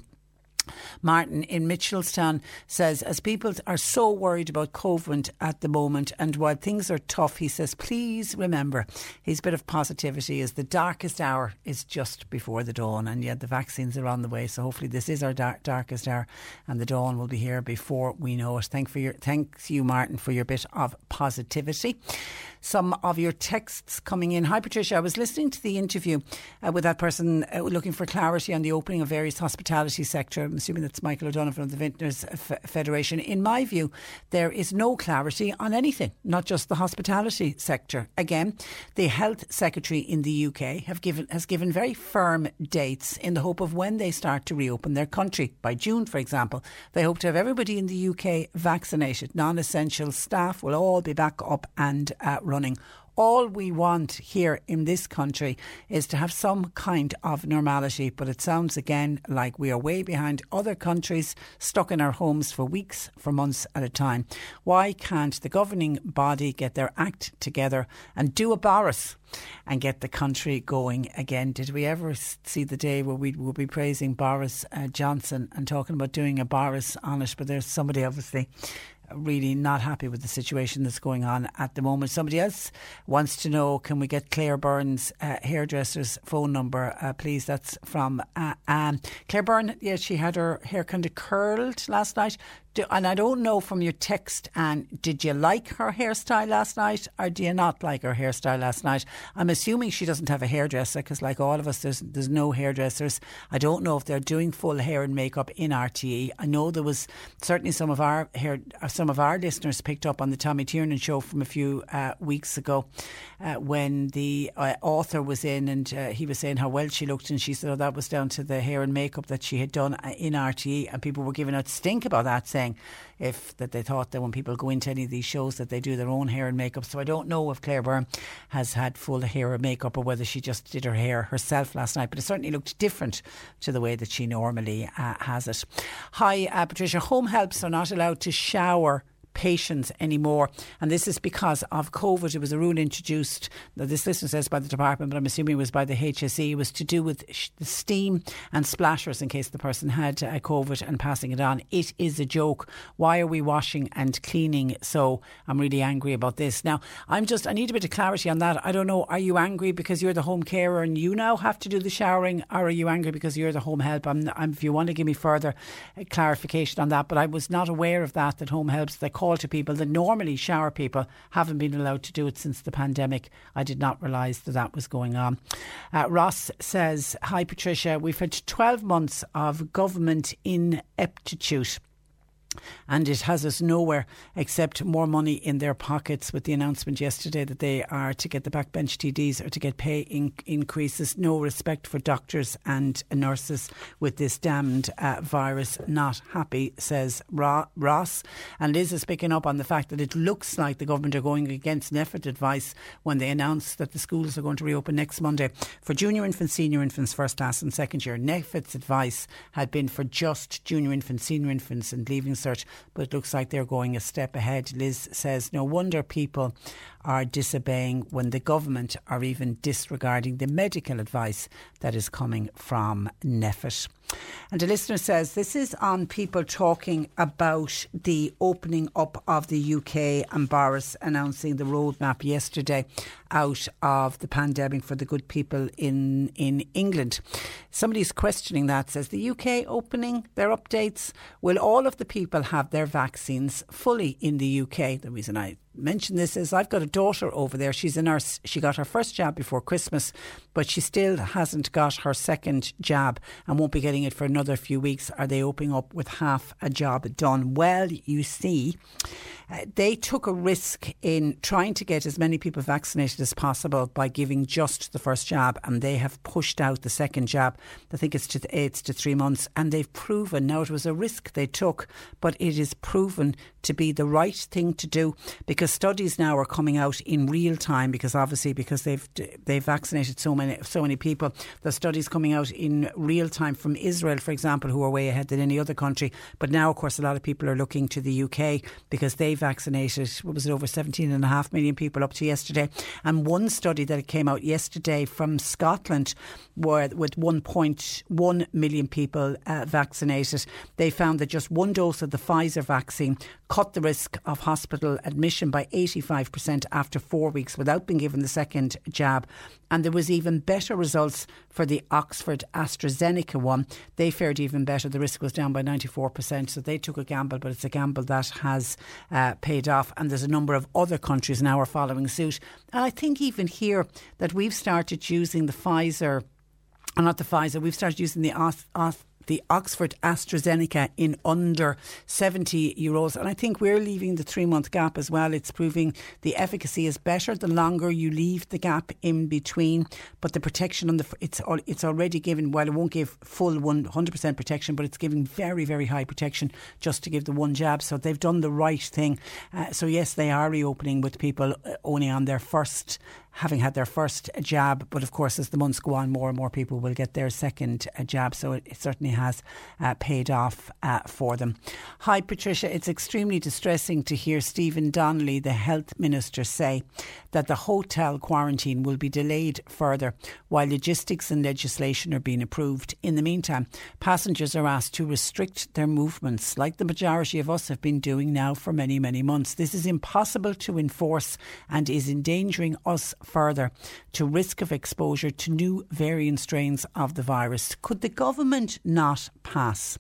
Martin in Mitchelstown says, as people are so worried about COVID at the moment, and while things are tough, he says, please remember his bit of positivity is the darkest hour is just before the dawn, and yet the vaccines are on the way. So hopefully this is our dark, darkest hour, and the dawn will be here before we know it. Thank for your thanks you, Martin, for your bit of positivity some of your texts coming in. Hi, Patricia. I was listening to the interview uh, with that person uh, looking for clarity on the opening of various hospitality sector. I'm assuming that's Michael O'Donovan of the Vintners F- Federation. In my view, there is no clarity on anything, not just the hospitality sector. Again, the health secretary in the UK have given has given very firm dates in the hope of when they start to reopen their country. By June, for example, they hope to have everybody in the UK vaccinated. Non-essential staff will all be back up and uh, running. All we want here in this country is to have some kind of normality, but it sounds again like we are way behind other countries, stuck in our homes for weeks, for months at a time. Why can't the governing body get their act together and do a Boris? and get the country going again. Did we ever see the day where we would be praising Boris uh, Johnson and talking about doing a Boris on it? But there's somebody obviously really not happy with the situation that's going on at the moment. Somebody else wants to know can we get Claire Byrne's uh, hairdresser's phone number, uh, please? That's from uh, Anne. Claire Byrne, yeah, she had her hair kind of curled last night. Do, and I don't know from your text, Anne, did you like her hairstyle last night or do you not like her hairstyle last night? I'm assuming she doesn't have a hairdresser because, like all of us, there's, there's no hairdressers. I don't know if they're doing full hair and makeup in RTE. I know there was certainly some of our hair, uh, some of our listeners picked up on the Tommy Tiernan show from a few uh, weeks ago uh, when the uh, author was in and uh, he was saying how well she looked, and she said, "Oh, that was down to the hair and makeup that she had done uh, in RTE," and people were giving out stink about that, saying if that they thought that when people go into any of these shows that they do their own hair and makeup. So I don't know if Claire Byrne has had full hair or makeup or whether she just did her hair herself last night, but it certainly looked different to the way that she normally uh, has it. Hi, uh, Patricia. Home helps are not allowed to shower patients anymore. And this is because of COVID. It was a rule introduced, this listener says by the department, but I'm assuming it was by the HSE, it was to do with the steam and splatters in case the person had uh, COVID and passing it on. It is a joke. Why are we washing and cleaning? So I'm really angry about this. Now, I'm just, I need a bit of clarity on that. I don't know, are you angry because you're the home carer and you now have to do the showering, or are you angry because you're the home help? I'm, I'm, if you want to give me further uh, clarification on that, but I was not aware of that, that home helps, they call to people that normally shower people haven't been allowed to do it since the pandemic. I did not realise that that was going on. Uh, Ross says, Hi Patricia, we've had 12 months of government ineptitude and it has us nowhere except more money in their pockets with the announcement yesterday that they are to get the backbench TDs or to get pay in- increases. No respect for doctors and nurses with this damned uh, virus. Not happy, says Ra- Ross. And Liz is picking up on the fact that it looks like the government are going against NPHET advice when they announced that the schools are going to reopen next Monday for junior infants, senior infants, first class and second year. NPHET's advice had been for just junior infants, senior infants and leaving cert, but it looks like they're going a step ahead. Liz says, no wonder people are disobeying when the government are even disregarding the medical advice that is coming from NPHET. And a listener says this is on people talking about the opening up of the UK and Boris announcing the roadmap yesterday out of the pandemic for the good people in in England. Somebody's questioning that says the UK opening their updates will all of the people have their vaccines fully in the UK. The reason I mention this is I've got a daughter over there. She's a nurse. She got her first jab before Christmas, but she still hasn't got her second jab and won't be getting it for another few weeks. Are they opening up with half a job done? Well, you see, uh, they took a risk in trying to get as many people vaccinated as possible by giving just the first jab, and they have pushed out the second jab. I think it's to it's to three months, and they've proven now it was a risk they took, but it is proven to be the right thing to do because because studies now are coming out in real time because obviously because they've they've vaccinated so many so many people. The studies coming out in real time from Israel, for example, who are way ahead than any other country. But now, of course, a lot of people are looking to the UK because they vaccinated what was it over 17 and a half million people up to yesterday. And one study that came out yesterday from Scotland, where with 1.1 million people uh, vaccinated, they found that just one dose of the Pfizer vaccine cut the risk of hospital admission by 85% after four weeks without being given the second jab. And there was even better results for the Oxford AstraZeneca one. They fared even better. The risk was down by 94%. So they took a gamble, but it's a gamble that has uh, paid off. And there's a number of other countries now are following suit. And I think even here that we've started using the Pfizer, or not the Pfizer, we've started using the the Oxford AstraZeneca in under 70 euros. And I think we're leaving the three month gap as well. It's proving the efficacy is better the longer you leave the gap in between. But the protection on the it's it's already given. While it won't give full 100% protection, but it's giving very very high protection just to give the one jab. So they've done the right thing. Uh, so yes, they are reopening with people uh, only on their first having had their first jab. But of course, as the months go on, more and more people will get their second uh, jab. So it, certainly has uh, paid off uh, for them. Hi, Patricia. It's extremely distressing to hear Stephen Donnelly, the health minister, say that the hotel quarantine will be delayed further while logistics and legislation are being approved. In the meantime, passengers are asked to restrict their movements, like the majority of us have been doing now for many, many months. This is impossible to enforce and is endangering us further to risk of exposure to new variant strains of the virus. Could the government not pass?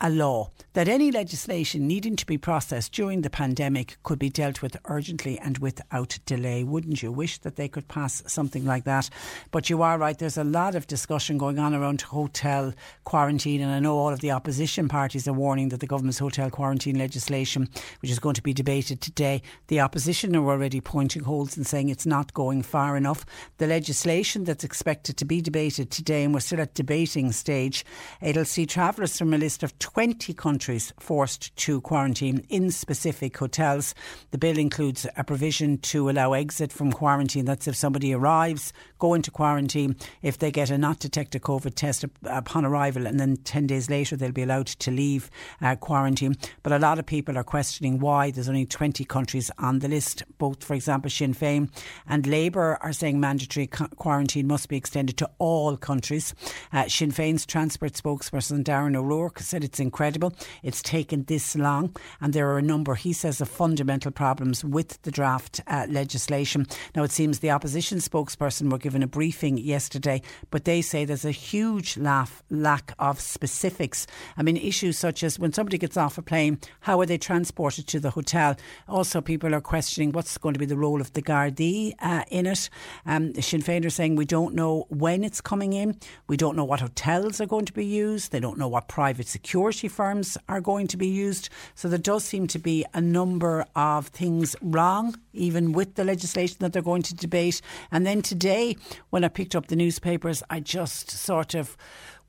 A law that any legislation needing to be processed during the pandemic could be dealt with urgently and without delay. Wouldn't you wish that they could pass something like that? But you are right, there's a lot of discussion going on around hotel quarantine, and I know all of the opposition parties are warning that the government's hotel quarantine legislation, which is going to be debated today, the opposition are already pointing holes and saying it's not going far enough. The legislation that's expected to be debated today, and we're still at debating stage, it'll see travellers from a list of 20 countries forced to quarantine in specific hotels. The bill includes a provision to allow exit from quarantine. That's if somebody arrives, go into quarantine, if they get a not detected COVID test upon arrival, and then 10 days later they'll be allowed to leave uh, quarantine. But a lot of people are questioning why there's only 20 countries on the list. Both, for example, Sinn Féin and Labour are saying mandatory quarantine must be extended to all countries. Uh, Sinn Féin's transport spokesperson Darren O'Rourke said it's it's incredible. It's taken this long, and there are a number, he says, of fundamental problems with the draft uh, legislation. Now, it seems the opposition spokesperson were given a briefing yesterday, but they say there's a huge laugh, lack of specifics. I mean, issues such as when somebody gets off a plane, how are they transported to the hotel? Also, people are questioning what's going to be the role of the Gardaí uh, in it. Um, Sinn Féin are saying we don't know when it's coming in, we don't know what hotels are going to be used, they don't know what private security security firms are going to be used. So there does seem to be a number of things wrong, even with the legislation that they're going to debate. And then today, when I picked up the newspapers, I just sort of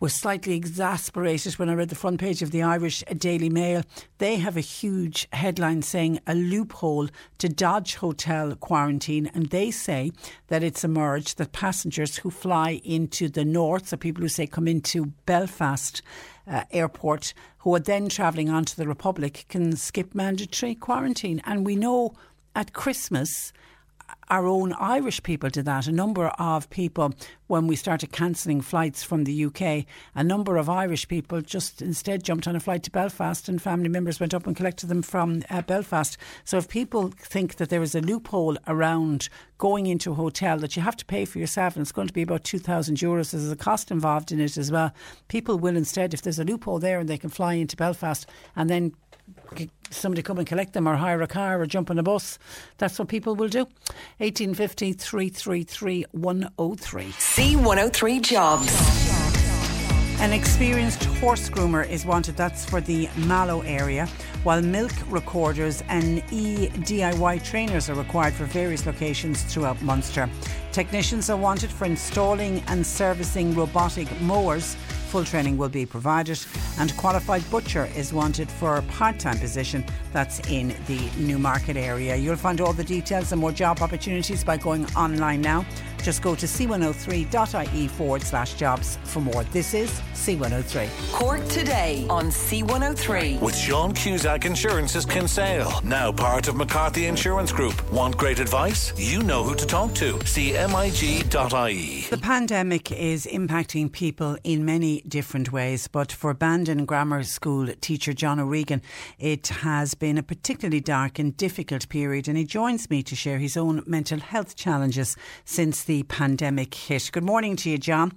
was slightly exasperated when I read the front page of the Irish Daily Mail. They have a huge headline saying a loophole to dodge hotel quarantine, and they say that it's emerged that passengers who fly into the north, so people who say come into Belfast, uh, airport who are then travelling on to the Republic can skip mandatory quarantine. And we know at Christmas our own Irish people did that. A number of people, when we started cancelling flights from the UK, a number of Irish people just instead jumped on a flight to Belfast and family members went up and collected them from uh, Belfast. So if people think that there is a loophole around going into a hotel that you have to pay for yourself and it's going to be about 2,000 euros, there's a cost involved in it as well, people will instead, if there's a loophole there and they can fly into Belfast and then somebody come and collect them or hire a car or jump on a bus. That's what people will do. 1850 333 103. C103 Jobs. An experienced horse groomer is wanted. That's for the Mallow area, while milk recorders and e DIY trainers are required for various locations throughout Munster. Technicians are wanted for installing and servicing robotic mowers Full training will be provided, and qualified butcher is wanted for a part time position that's in the Newmarket area. You'll find all the details and more job opportunities by going online now. Just go to c103.ie forward slash jobs for more. This is C103. Cork today on C103. With Sean Cusack Insurance's Kinsale, now part of McCarthy Insurance Group. Want great advice? You know who to talk to. CMIG.ie. The pandemic is impacting people in many different ways, but for Bandon Grammar School teacher John O'Regan, it has been a particularly dark and difficult period, and he joins me to share his own mental health challenges since the pandemic hit. Good morning to you, John.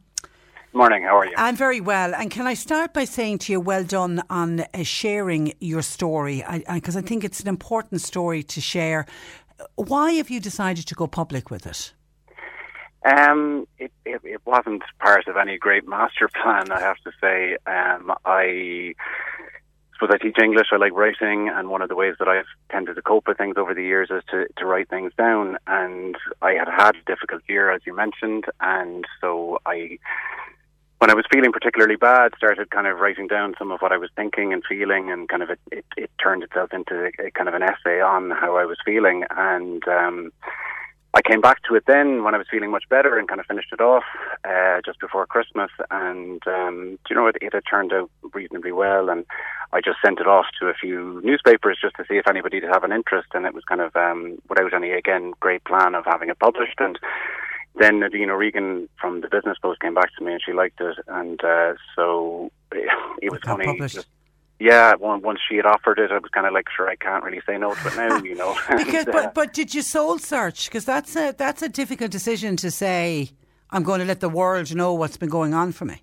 Morning, how are you? I'm very well. And can I start by saying to you, well done on uh, sharing your story, because I, I, I think it's an important story to share. Why have you decided to go public with it? Um, it, it, it wasn't part of any great master plan, I have to say. Um, I suppose I teach English. I like writing, and one of the ways that I've tended to cope with things over the years is to, to write things down. And I had had a difficult year, as you mentioned, and so I when I was feeling particularly bad, started kind of writing down some of what I was thinking and feeling, and kind of it, it, it turned itself into a, a, kind of an essay on how I was feeling. And um, I came back to it then when I was feeling much better and kind of finished it off uh, just before Christmas. And um, you know, it, it had turned out reasonably well. And I just sent it off to a few newspapers just to see if anybody would have an interest. And it was kind of um, without any again great plan of having it published. And then Nadine O'Regan from the Business Post came back to me and she liked it. And uh, so it, it was funny. Just, yeah, once she had offered it, I was kind of like, sure, I can't really say no to it now, you know. because, and, uh, but, but did you soul search? Because that's a that's a difficult decision to say. I'm going to let the world know what's been going on for me.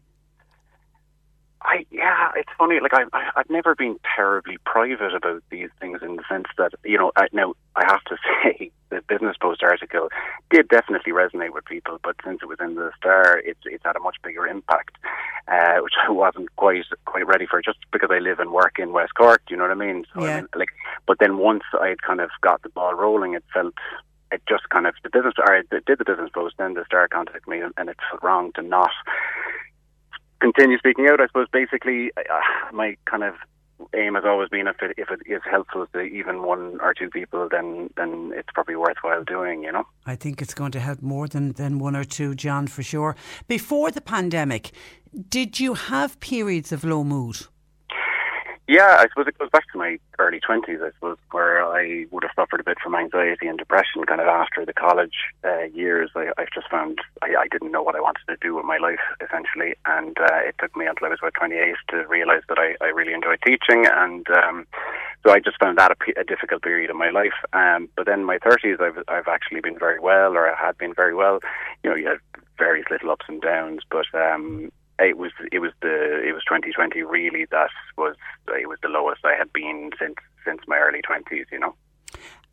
I yeah, it's funny. Like I, I I've never been terribly private about these things in the sense that you know. I, now I have to say the Business Post article did definitely resonate with people, but since it was in the Star, it's it's had a much bigger impact, uh, which I wasn't quite quite ready for. Just because I live and work in West Cork, do you know what I mean? So yeah. I mean, like, but then once I had kind of got the ball rolling, it felt it just kind of the business or I did the business post, then the Star contacted me, and it felt wrong to not continue speaking out. I suppose basically uh, my kind of aim has always been if it, if it is helpful to even one or two people, then then it's probably worthwhile doing. You know. I think it's going to help more than than one or two, John, for sure. Before the pandemic, did you have periods of low mood? Yeah, I suppose it goes back to my early 20s, I suppose, where I would have suffered a bit from anxiety and depression kind of after the college uh, years. I, I've just found I, I didn't know what I wanted to do with my life, essentially. And uh, it took me until I was about 28 to realize that I, I really enjoyed teaching. And um, so I just found that a, a difficult period of my life. Um, but then my 30s, I've, I've actually been very well, or I had been very well. You know, you had various little ups and downs, but um, it was it was the it was 2020 really that was it was the lowest I had been since since my early 20s you know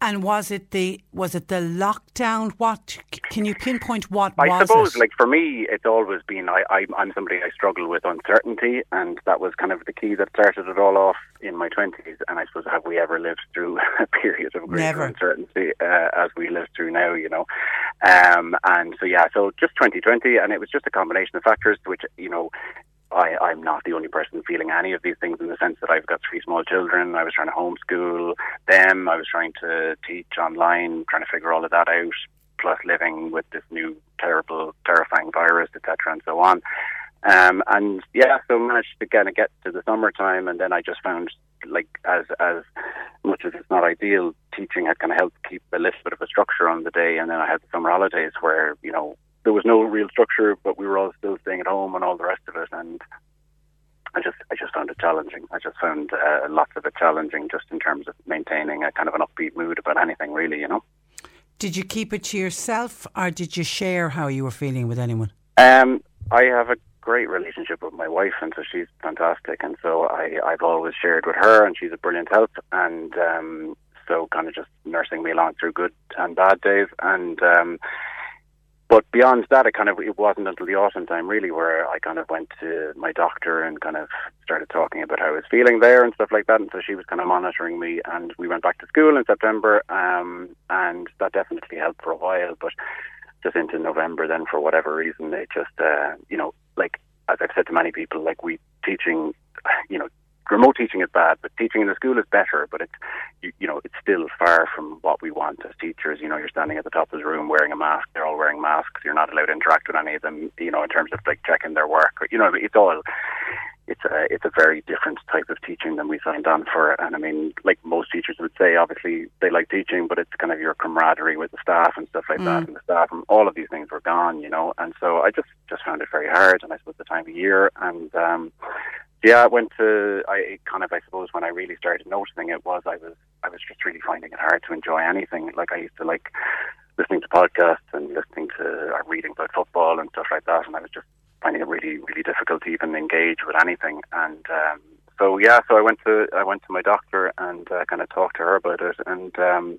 and was it the was it the lockdown? What can you pinpoint? What I suppose, it? like for me, it's always been I, I I'm somebody I struggle with uncertainty, and that was kind of the key that started it all off in my twenties. And I suppose have we ever lived through a period of greater uncertainty uh, as we live through now? You know, um, and so yeah, so just 2020, and it was just a combination of factors, which you know I, I'm not the only person feeling any of these things in the sense that I've got three small children. I was trying to homeschool them. I was trying to teach online, trying to figure all of that out, plus living with this new terrible, terrifying virus, etc., and so on. Um, and yeah, so managed to kind of get to the summertime, and then I just found like as as much as it's not ideal, teaching had kind of helped keep a little bit of a structure on the day, and then I had the summer holidays where you know there was no real structure, but we were all still staying at home and all the rest of it. And I just I just found it challenging. I just found uh, lots of it challenging, just in terms of maintaining a kind of an upbeat mood about anything, really. You know. Did you keep it to yourself, or did you share how you were feeling with anyone? Um, I have a great relationship with my wife, and so she's fantastic, and so I I've always shared with her, and she's a brilliant help, and um, so kind of just nursing me along through good and bad days, and um, but beyond that, it kind of it wasn't until the autumn time really where I kind of went to my doctor and kind of started talking about how I was feeling there and stuff like that. And so she was kind of monitoring me, and we went back to school in September, um, and that definitely helped for a while. But just into November, then for whatever reason, it just uh, you know like as I've said to many people, like we teaching, you know, remote teaching is bad, but teaching in the school is better. But it's you, you know it's still far from what we want as teachers. You know, you're standing at the top of the room wearing a mask. They're all wearing masks. You're not allowed to interact with any of them. You know, in terms of like checking their work. Or, you know, it's all it's a it's a very different type of teaching than we signed on for. And I mean, like most teachers would say, obviously they like teaching, but it's kind of your camaraderie with the staff and stuff like mm. that. And the staff and all of these things were gone, you know. And so I just just found it very hard. And I suppose the time of year and. um yeah, I went to. I kind of, I suppose, when I really started noticing it was I was, I was just really finding it hard to enjoy anything. Like I used to like listening to podcasts and listening to or reading about football and stuff like that, and I was just finding it really, really difficult to even engage with anything. And um, so, yeah, so I went to I went to my doctor and uh, kind of talked to her about it, and um,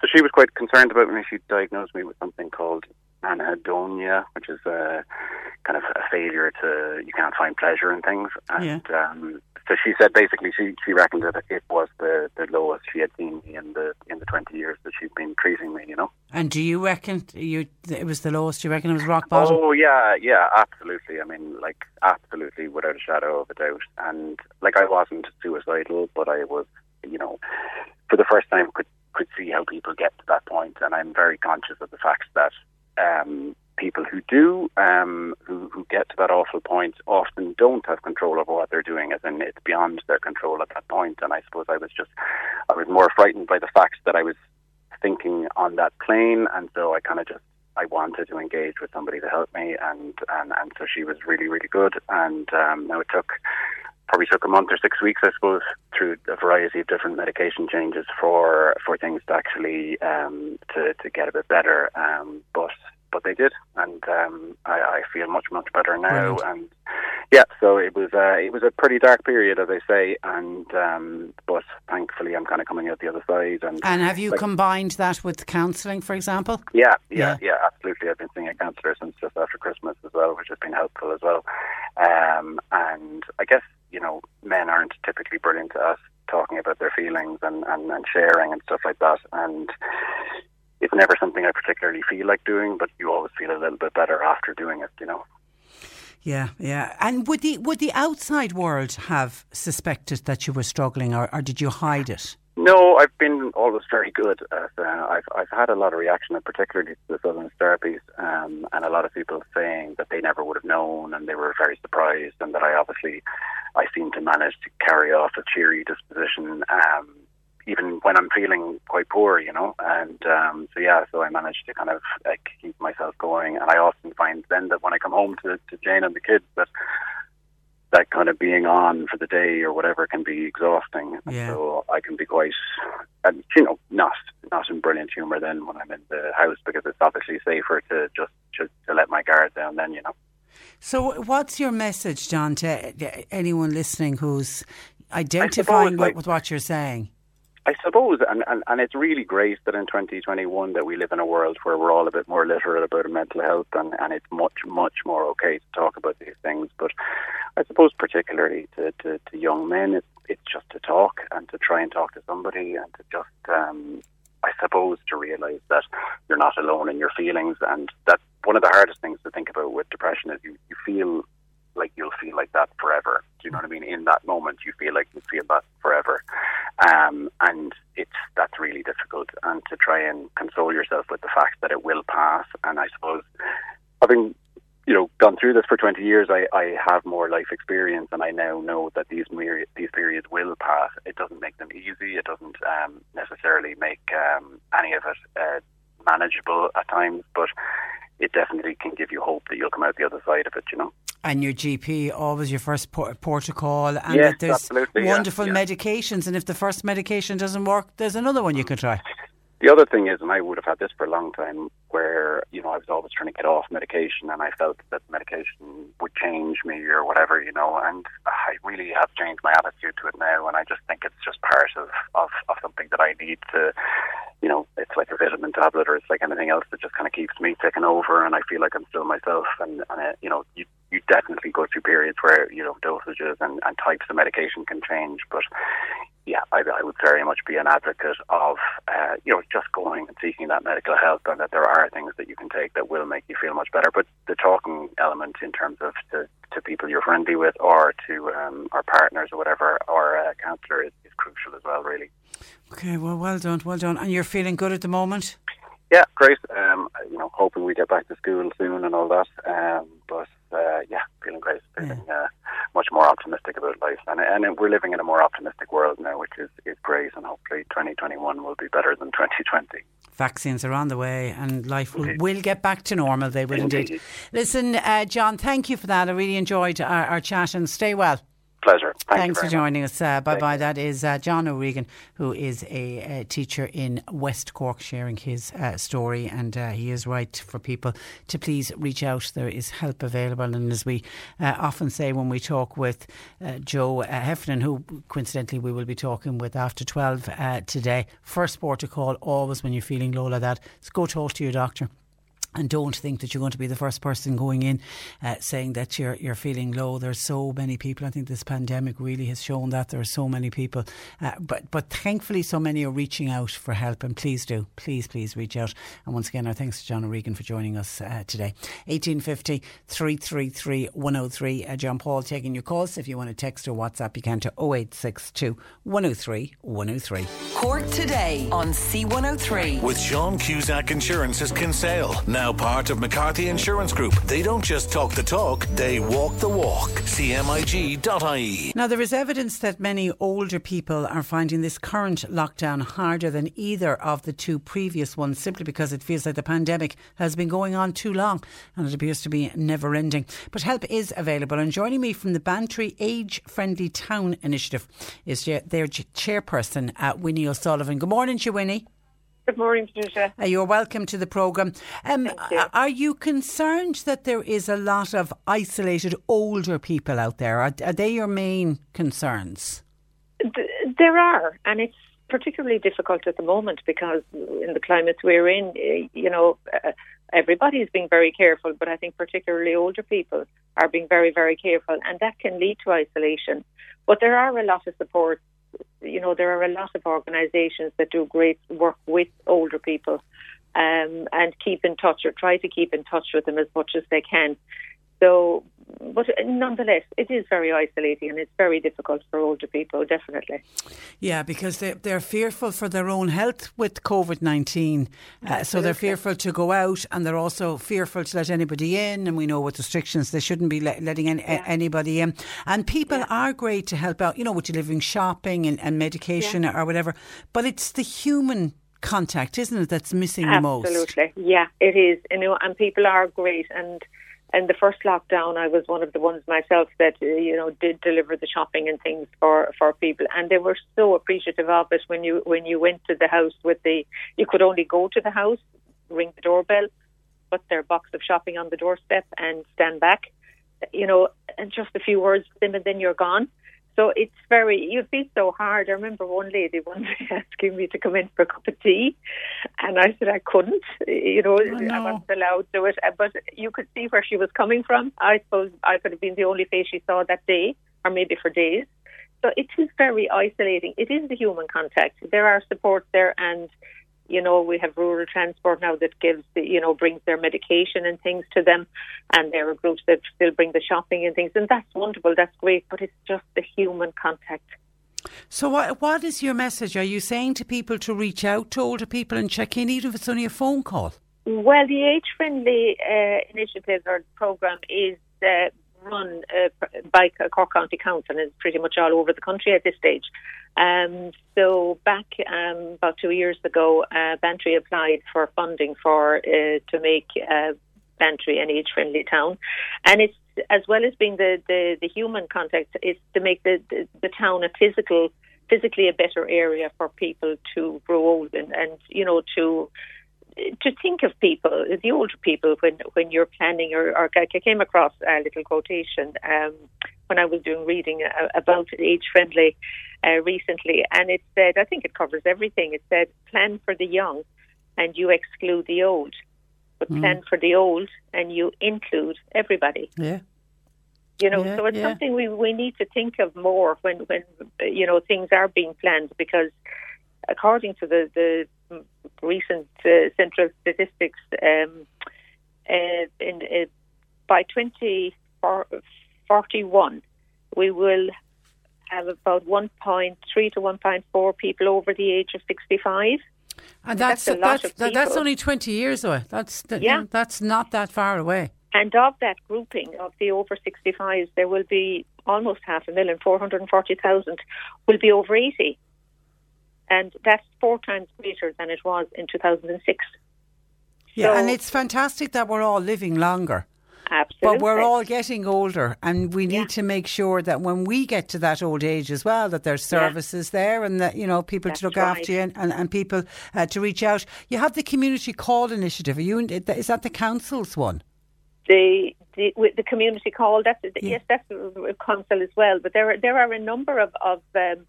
so she was quite concerned about me. She diagnosed me with something called anhedonia, which is a kind of a failure to you can't find pleasure in things. And yeah. um, so she said basically she she reckoned that it was the, the lowest she had seen me in the in the twenty years that she'd been treating me. You know. And do you reckon you it was the lowest? Do you reckon it was rock bottom? Oh yeah, yeah, absolutely. I mean, like absolutely, without a shadow of a doubt. And like I wasn't suicidal, but I was, you know, for the first time could could see how people get to that point, and I'm very conscious of the fact that um, people who do, um, who, who get to that awful point, often don't have control over what they're doing, as in it's beyond their control at that point. And I suppose I was just, I was more frightened by the fact that I was thinking on that plane, and so I kind of just, I wanted to engage with somebody to help me, and and, and so she was really really good. And um, now it took probably took a month or six weeks, I suppose, through a variety of different medication changes for for things to actually um, to to get a bit better. Um, but but they did, and um, I, I feel much much better now. Brilliant. And yeah, so it was uh, it was a pretty dark period, as I say, and um, but thankfully I'm kind of coming out the other side. And and have you like, combined that with counselling, for example? Yeah, yeah, yeah, yeah, absolutely. I've been seeing a counsellor since just after Christmas as well, which has been helpful as well. Um, and I guess you know men aren't typically brilliant at us talking about their feelings and, and, and sharing and stuff like that. And it's never something I particularly feel like doing, but you always feel a little bit better after doing it, you know. Yeah, yeah. And would the would the outside world have suspected that you were struggling, or, or did you hide it? No, I've been always very good. At, uh, I've I've had a lot of reaction, particularly to the Southern therapies, um, and a lot of people saying that they never would have known, and they were very surprised, and that I obviously I seem to manage to carry off a cheery disposition. Um, even when I'm feeling quite poor, you know. And um, so yeah, so I manage to kind of like keep myself going. And I often find then that when I come home to, to Jane and the kids, that that kind of being on for the day or whatever can be exhausting. Yeah. So I can be quite, and you know, not not in brilliant humour then when I'm in the house because it's obviously safer to just to, to let my guard down then, you know. So, what's your message, John, to anyone listening who's identifying suppose, like, with what you're saying? I suppose, and, and, and it's really great that in 2021 that we live in a world where we're all a bit more literate about mental health and, and it's much, much more okay to talk about these things. But I suppose particularly to, to, to young men, it's, it's just to talk and to try and talk to somebody and to just, um, I suppose, to realise that you're not alone in your feelings and that one of the hardest things to think about with depression is you, you feel like you'll feel like that forever. Do you know what I mean? In that moment, you feel like you feel that forever, um, and it's that's really difficult. And to try and console yourself with the fact that it will pass. And I suppose, having you know gone through this for 20 years, I, I have more life experience, and I now know that these these periods will pass. It doesn't make them easy. It doesn't um, necessarily make um, any of it uh, manageable at times, but it definitely can give you hope that you'll come out the other side of it, you know. And your GP always your first port, of call, and yes, that there's wonderful yeah, medications, and if the first medication doesn't work, there's another one you can try. The other thing is, and I would have had this for a long time, where you know I was always trying to get off medication, and I felt that medication would change me or whatever, you know. And I really have changed my attitude to it now, and I just think it's just part of of, of something that I need to, you know, it's like a vitamin tablet or it's like anything else that just kind of keeps me taking over, and I feel like I'm still myself. And, and uh, you know, you you definitely go through periods where you know dosages and, and types of medication can change, but yeah, I, I, would very much be an advocate of uh, you know just going and seeking that medical help, and that there are things that you can take that will make you feel much better. But the talking element in terms of to, to people you're friendly with, or to um, our partners or whatever, or a counsellor is, is crucial as well. Really. Okay, well, well done, well done. And you're feeling good at the moment? Yeah, great. Um, you know, hoping we get back to school soon and all that. Um, but uh, yeah, feeling great. Feeling yeah. uh, much more optimistic about life, and and we're living in a more optimistic world now, which is is great. And hopefully, 2021 will be better than 2020. Vaccines are on the way, and life will, will get back to normal. They will indeed. indeed. Listen, uh, John, thank you for that. I really enjoyed our, our chat, and stay well pleasure. Thank Thanks for joining much. us. Uh, bye bye. That is uh, John O'Regan, who is a, a, teacher in West Cork, sharing his uh, story. And uh, he is right for people to please reach out. There is help available. And as we uh, often say when we talk with uh, Joe Heffernan, who coincidentally we will be talking with after 12 today, first port to call always when you're feeling low like that is go talk to your doctor and don't think that you're going to be the first person going in uh, saying that you're you're feeling low. There's so many people. I think this pandemic really has shown that there are so many people. Uh, but but thankfully, so many are reaching out for help. And please do, please please reach out. And once again, our thanks to John O'Regan for joining us uh, today. 1850 333 103. Uh, John Paul taking your calls. If you want to text or WhatsApp, you can to 0862 103 103. Cork today on C103 with Sean Cusack Insurance's Kinsale now now part of McCarthy Insurance Group. They don't just talk the talk, they walk the walk. CMIG.ie. Now, there is evidence that many older people are finding this current lockdown harder than either of the two previous ones simply because it feels like the pandemic has been going on too long and it appears to be never ending. But help is available. And joining me from the Bantry Age Friendly Town Initiative is their chairperson, uh, Winnie O'Sullivan. Good morning, to Winnie. Good morning, Patricia. Uh, you're welcome to the programme. Um, you. Are you concerned that there is a lot of isolated older people out there? Are, are they your main concerns? There are, and it's particularly difficult at the moment because in the climate we're in, eh, you know, uh, everybody is being very careful, but I think particularly older people are being very, very careful, and that can lead to isolation. But there are a lot of supports you know, there are a lot of organisations that do great work with older people um, and keep in touch or try to keep in touch with them as much as they can. So, but nonetheless, it is very isolating and it's very difficult for older people, definitely. Yeah, because they, they're fearful for their own health with COVID 19. Uh, so they're fearful to go out and they're also fearful to let anybody in. And we know with restrictions, they shouldn't be let, letting any, yeah. anybody in. And people yeah. are great to help out, you know, with delivering shopping and, and medication yeah. or whatever. But it's the human contact, isn't it, that's missing Absolutely. the most? Absolutely. Yeah, it is. You know, and people are great. And in the first lockdown, I was one of the ones myself that uh, you know did deliver the shopping and things for for people, and they were so appreciative of it when you when you went to the house with the you could only go to the house, ring the doorbell, put their box of shopping on the doorstep, and stand back, you know, and just a few words with them, and then you're gone. So it's very, you feel so hard. I remember one lady one day asking me to come in for a cup of tea, and I said I couldn't. You know, oh, no. I wasn't allowed to do it. But you could see where she was coming from. I suppose I could have been the only face she saw that day, or maybe for days. So it is very isolating. It is the human contact. There are supports there, and you know, we have rural transport now that gives, the, you know, brings their medication and things to them, and there are groups that still bring the shopping and things, and that's wonderful, that's great, but it's just the human contact. So, what what is your message? Are you saying to people to reach out to older people and check in, even if it's only a phone call? Well, the age friendly uh, initiative or program is uh, run uh, by Cork County Council and is pretty much all over the country at this stage. Um, so back um, about two years ago, uh, Bantry applied for funding for uh, to make uh, Bantry an age-friendly town, and it's as well as being the, the, the human contact, it's to make the, the, the town a physical physically a better area for people to grow old and, and you know to to think of people, the older people, when when you're planning, or, or I came across a little quotation um, when I was doing reading uh, about age friendly uh, recently, and it said, I think it covers everything. It said, plan for the young, and you exclude the old, but mm. plan for the old, and you include everybody. Yeah. You know, Yeah, so it's yeah. something we we need to think of more when when you know things are being planned because according to the the recent uh, central statistics, um, uh, in uh, by 2041 we will have about 1.3 to 1.4 people over the age of 65. And That's that's that's that- that's only twenty years away. That's that, Yeah. that's not that far away. And of that grouping of the over 65s, there will be almost half a million, 440,000, will be over 80. And that's four times greater than it was in 2006. Yeah, So- and it's fantastic that we're all living longer. Absolutely. But we're all getting older, and we need Yeah. to make sure that when we get to that old age as well, that there's Yeah. services there, and that you know people That's to look right. after you, and, and, and people uh, to reach out. You have the community call initiative. Are you? in- Is that the council's one? the the, the community call. That's Yeah. yes, that's a council as well. But there are there are a number of of um,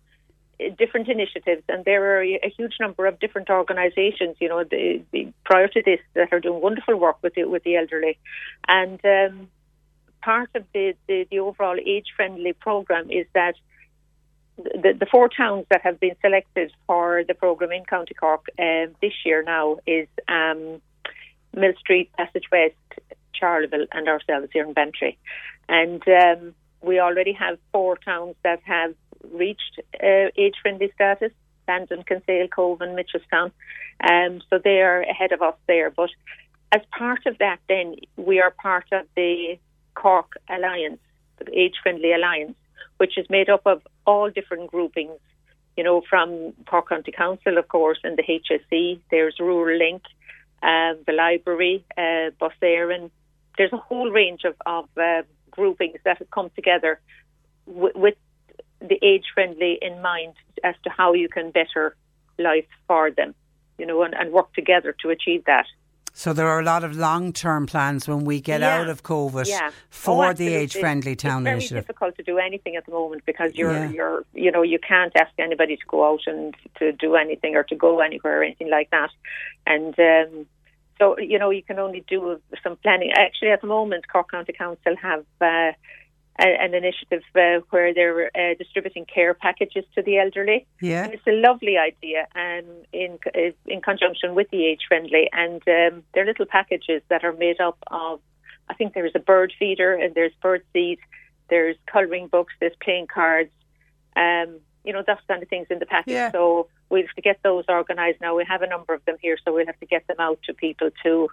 different initiatives, and there are a huge number of different organisations. You know, the, the, prior to this, that are doing wonderful work with the with the elderly, and um, part of the, the the overall age friendly program is that. The, the four towns that have been selected for the programme in County Cork um, this year now is um, Millstreet, Passage West, Charleville, and ourselves here in Bantry. And um, we already have four towns that have reached uh, age-friendly status: Bandon, Kinsale, Cobh, and Mitchelstown. Um, so they are ahead of us there. But as part of that, then we are part of the Cork Alliance, the Age-Friendly Alliance, which is made up of all different groupings. You know, from Cork County Council, of course, and the HSE. There's Rural Link, um, the library, uh, Bus Éireann. There's a whole range of, of uh, groupings that have come together w- with the age friendly in mind as to how you can better life for them, you know, and, and work together to achieve that. So there are a lot of long-term plans when we get Yeah. out of COVID Yeah. for Oh, the age-friendly town it's very initiative. difficult to do anything at the moment because you're Yeah. you're you know you can't ask anybody to go out and to do anything or to go anywhere or anything like that, and um, so you know you can only do some planning. Actually, at the moment, Cork County Council have. Uh, an initiative uh, where they're uh, distributing care packages to the elderly. Yeah. And it's a lovely idea, um, in in conjunction with the age friendly, and um, they're little packages that are made up of. I think there is a bird feeder and there's bird seed, there's colouring books, there's playing cards, um, you know, that kind of things in the package. Yeah. So we'll have to get those organised now. We have a number of them here, so we'll have to get them out to people to.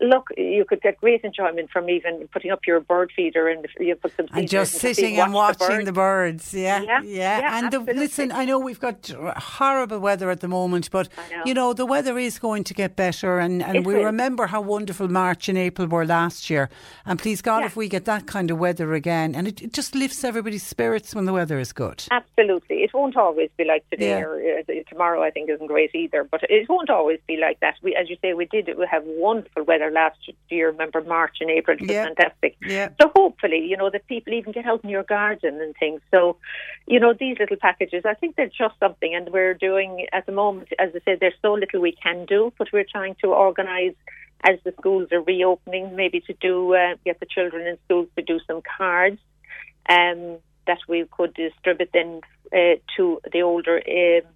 Look, you could get great enjoyment from even putting up your bird feeder and you put some and just sitting and watch watching the birds. birds. Yeah, Yeah, yeah, and the, listen, I know we've got horrible weather at the moment, but know. you know the weather is going to get better, and, and It we remember how wonderful March and April were last year. And please God, Yeah. if we get that kind of weather again, and it, it just lifts everybody's spirits when the weather is good. Absolutely. It won't always be like today Yeah. or uh, tomorrow, I think, isn't great either. But it won't always be like that. We, as you say, we did we have wonderful weather last year. Remember March and April? It was Yeah. fantastic. Yeah. So hopefully, you know, that people even get out in your garden and things. So, you know, these little packages, I think they're just something. And we're doing, at the moment, as I said, there's so little we can do, but we're trying to organise as the schools are reopening, maybe to do, uh, get the children in schools to do some cards um, that we could distribute then uh, to the older um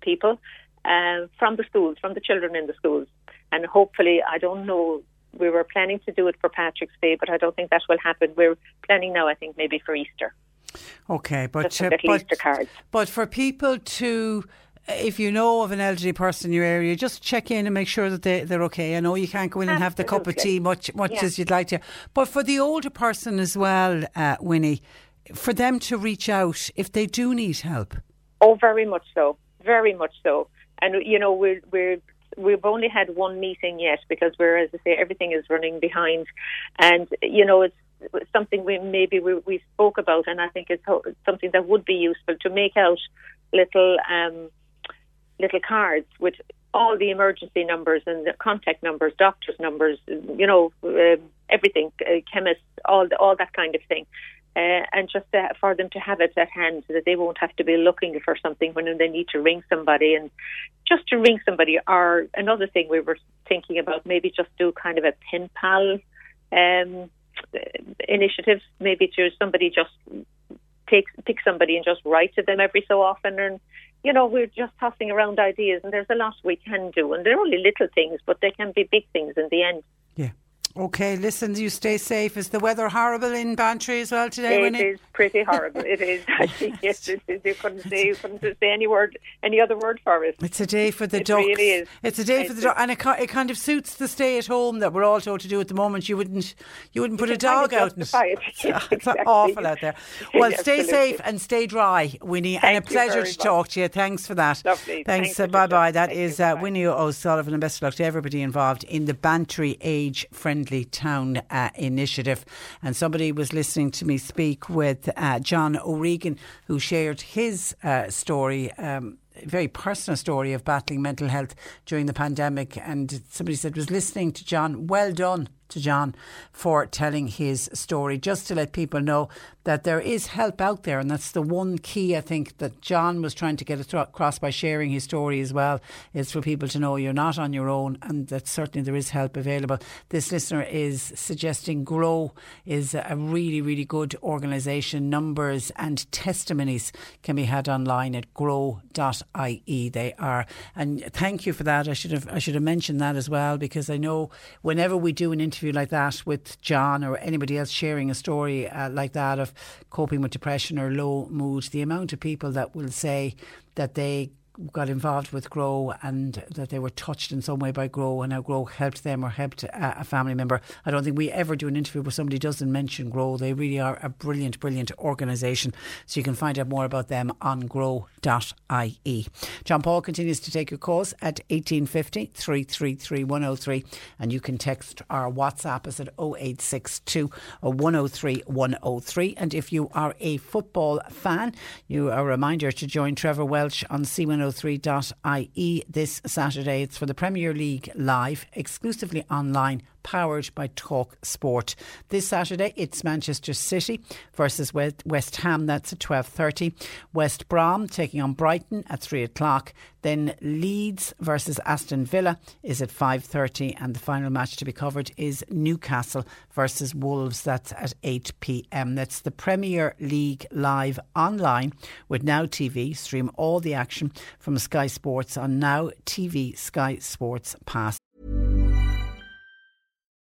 people um, from the schools, from the children in the schools. And hopefully, I don't know, we were planning to do it for Patrick's Day, but I don't think that will happen. We're planning now, I think, maybe for Easter. Okay, but uh, but, Easter cards. but for people to. If you know of an elderly person in your area, just check in and make sure that they, they're okay. I know you can't go in and have the cup of tea much much Yeah. as you'd like to. But for the older person as well, uh, Winnie, for them to reach out if they do need help. Oh, very much so, very much so. And you know, we're we're we've only had one meeting yet because we're, as I say, everything is running behind, and you know, it's something we maybe we, we spoke about, and I think it's something that would be useful to make out little um, little cards with all the emergency numbers and the contact numbers, doctors' numbers, you know, um everything, uh, chemists, all all that kind of thing. Uh, and just uh, for them to have it at hand so that they won't have to be looking for something when they need to ring somebody and just to ring somebody or another thing we were thinking about maybe just do kind of a pen pal um, initiatives, maybe to somebody just take pick somebody and just write to them every so often and you know, we're just tossing around ideas, and there's a lot we can do, and they're only little things, but they can be big things in the end. Yeah. Okay, listen, you stay safe. Is the weather horrible in Bantry as well today? It Winnie? is pretty horrible. it is. yes, it is. You couldn't say you couldn't say any word, any other word for it. It's a day for the it ducks. Really is. It's a day it's for the ducks, and it, it kind of suits the stay at home that we're all told to do at the moment. You wouldn't, you wouldn't put a dog out. And, it. it's exactly. awful out there. Well, stay safe and stay dry, Winnie. Thank and a pleasure to much. talk to you. Thanks for that. Lovely. Thanks. Uh, bye bye. That Thank is uh, Winnie O'Sullivan, and best of luck to everybody involved in the Bantry Age Friendly Town uh, initiative. And somebody was listening to me speak with uh, John O'Regan, who shared his uh, story. Um, very personal story of battling mental health during the pandemic. And somebody said, was listening to John, well done to John for telling his story, just to let people know that there is help out there. And that's the one key, I think, that John was trying to get across by sharing his story as well, is for people to know you're not on your own and that certainly there is help available. This listener is suggesting Grow is a really, really good organisation. Numbers and testimonies can be had online at grow.ie. They are. And thank you for that. I should have I should have mentioned that as well because I know whenever we do an interview like that with John or anybody else sharing a story uh, like that of coping with depression or low mood, the amount of people that will say that they got involved with Grow and that they were touched in some way by Grow and how Grow helped them or helped a, a, family member. I don't think we ever do an interview where somebody doesn't mention Grow. They really are a brilliant, brilliant organisation. So you can find out more about them on grow.ie. John Paul continues to take your calls at 1850 333 103 and you can text our WhatsApp us at 0862 103 103. And if you are a football fan, you are a reminder to join Trevor Welch on C103 103.ie this Saturday. It's for the Premier League live, exclusively online, powered by Talk Sport. This Saturday, it's Manchester City versus West Ham. That's at 12.30. West Brom taking on Brighton at 3 o'clock. Then Leeds versus Aston Villa is at 5.30 and the final match to be covered is Newcastle versus Wolves. That's at 8pm. That's the Premier League live online with Now TV. Stream all the action from Sky Sports on Now TV Sky Sports Pass.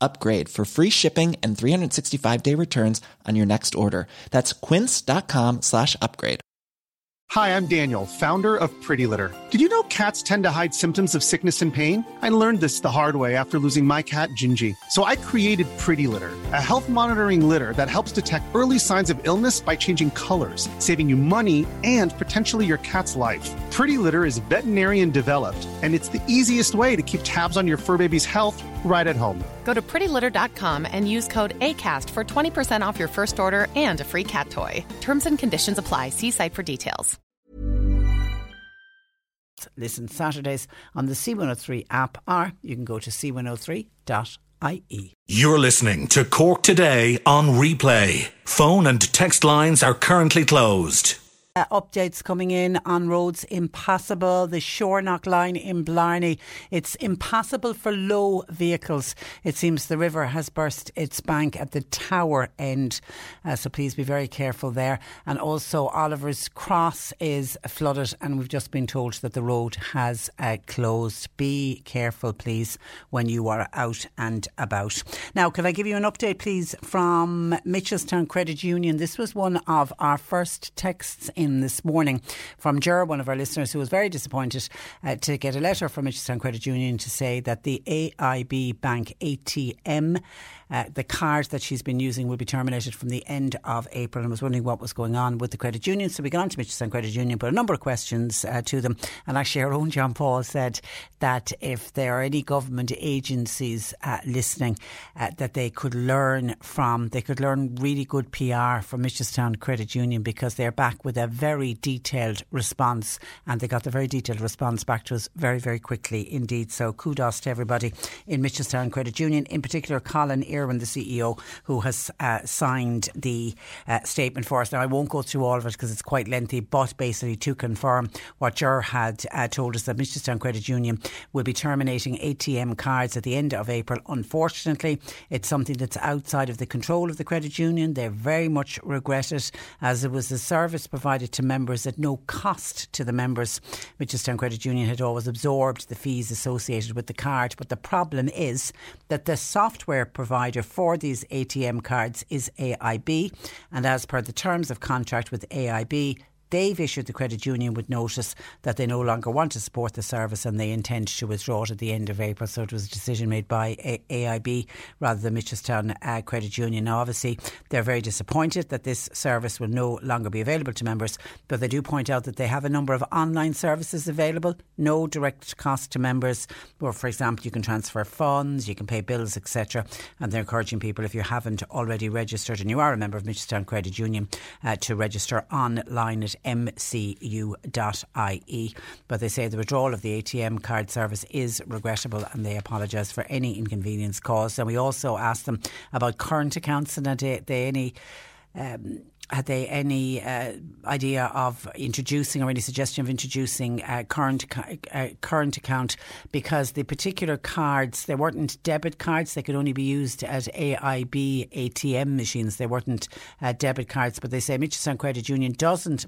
upgrade for free shipping and 365 day returns on your next order. That's quince.com slash upgrade. Hi, I'm Daniel, founder of Pretty Litter. Did you know cats tend to hide symptoms of sickness and pain? I learned this the hard way after losing my cat, Gingy. So I created Pretty Litter, a health monitoring litter that helps detect early signs of illness by changing colors, saving you money and potentially your cat's life. Pretty Litter is veterinarian developed, and it's the easiest way to keep tabs on your fur baby's health right at home. Go to prettylitter.com and use code ACAST for 20% off your first order and a free cat toy. Terms and conditions apply. See site for details. Listen Saturdays on the C103 app, or you can go to c103.ie. You're listening to Cork Today on replay. Phone and text lines are currently closed. Uh, updates coming in on roads impassable. The Shoreknock line in Blarney, it's impassable for low vehicles. It seems the river has burst its bank at the tower end, uh, so please be very careful there. And also, Oliver's Cross is flooded, and we've just been told that the road has uh, closed. Be careful, please, when you are out and about. Now, could I give you an update, please, from Mitchelstown Credit Union? This was one of our first texts in in this morning from Ger, one of our listeners, who was very disappointed uh, to get a letter from Mitchelstown Credit Union to say that the AIB Bank ATM uh, the card that she's been using will be terminated from the end of April and was wondering what was going on with the credit union. So we got on to Mitchelstown Credit Union, put a number of questions uh, to them. And actually, our own John Paul said that if there are any government agencies uh, listening, uh, that they could learn from, they could learn really good PR from Mitchelstown Credit Union because they're back with a very detailed response and they got the very detailed response back to us very, very quickly indeed. So kudos to everybody in Mitchelstown Credit Union, in particular Colin Irwin, the CEO, who has uh, signed the uh, statement for us. Now, I won't go through all of it because it's quite lengthy, but basically to confirm what Ger had uh, told us that Mitchelstown Credit Union will be terminating ATM cards at the end of April. Unfortunately, it's something that's outside of the control of the credit union. They very much regret it as it was a service provided to members at no cost to the members. Mitchelstown Credit Union had always absorbed the fees associated with the card, but the problem is that the software provider provider for these ATM cards is AIB. And as per the terms of contract with AIB, They've issued the credit union with notice that they no longer want to support the service and they intend to withdraw it at the end of April. So it was a decision made by AIB rather than Mitchelstown uh, Credit Union. Now, obviously, they're very disappointed that this service will no longer be available to members, but they do point out that they have a number of online services available, no direct cost to members. Or, for example, you can transfer funds, you can pay bills, etc. And they're encouraging people, if you haven't already registered and you are a member of Mitchelstown Credit Union, uh, to register online at mcu.ie. But they say the withdrawal of the ATM card service is regrettable and they apologise for any inconvenience caused. And we also asked them about current accounts and had they any. Um, had they any uh, idea of introducing or any suggestion of introducing a current uh, current account because the particular cards they weren't debit cards they could only be used at AIB ATM machines they weren't uh, debit cards but they say Mitchelstown Credit Union doesn't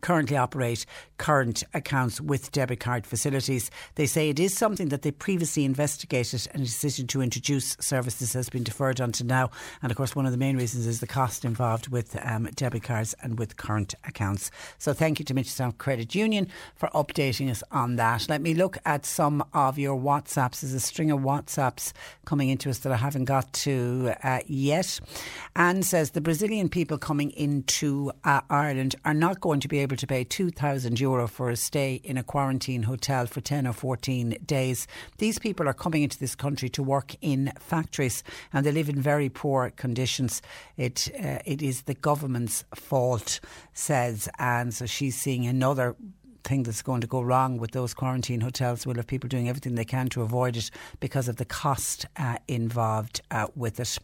currently operate current accounts with debit card facilities. They say it is something that they previously investigated and a decision to introduce services has been deferred until now. And of course, one of the main reasons is the cost involved with um, debit cards and with current accounts. So thank you to Mitchelstown Credit Union for updating us on that. Let me look at some of your WhatsApps. There's a string of WhatsApps coming into us that I haven't got to uh, yet. Anne says the Brazilian people coming into uh, Ireland are not going to be able to pay 2,000 euro for a stay in a quarantine hotel for 10 or 14 days. These people are coming into this country to work in factories and they live in very poor conditions. It, uh, it is the government's fault, says Anne. So she's seeing another thing that's going to go wrong with those quarantine hotels We'll have people doing everything they can to avoid it because of the cost uh, involved uh, with it.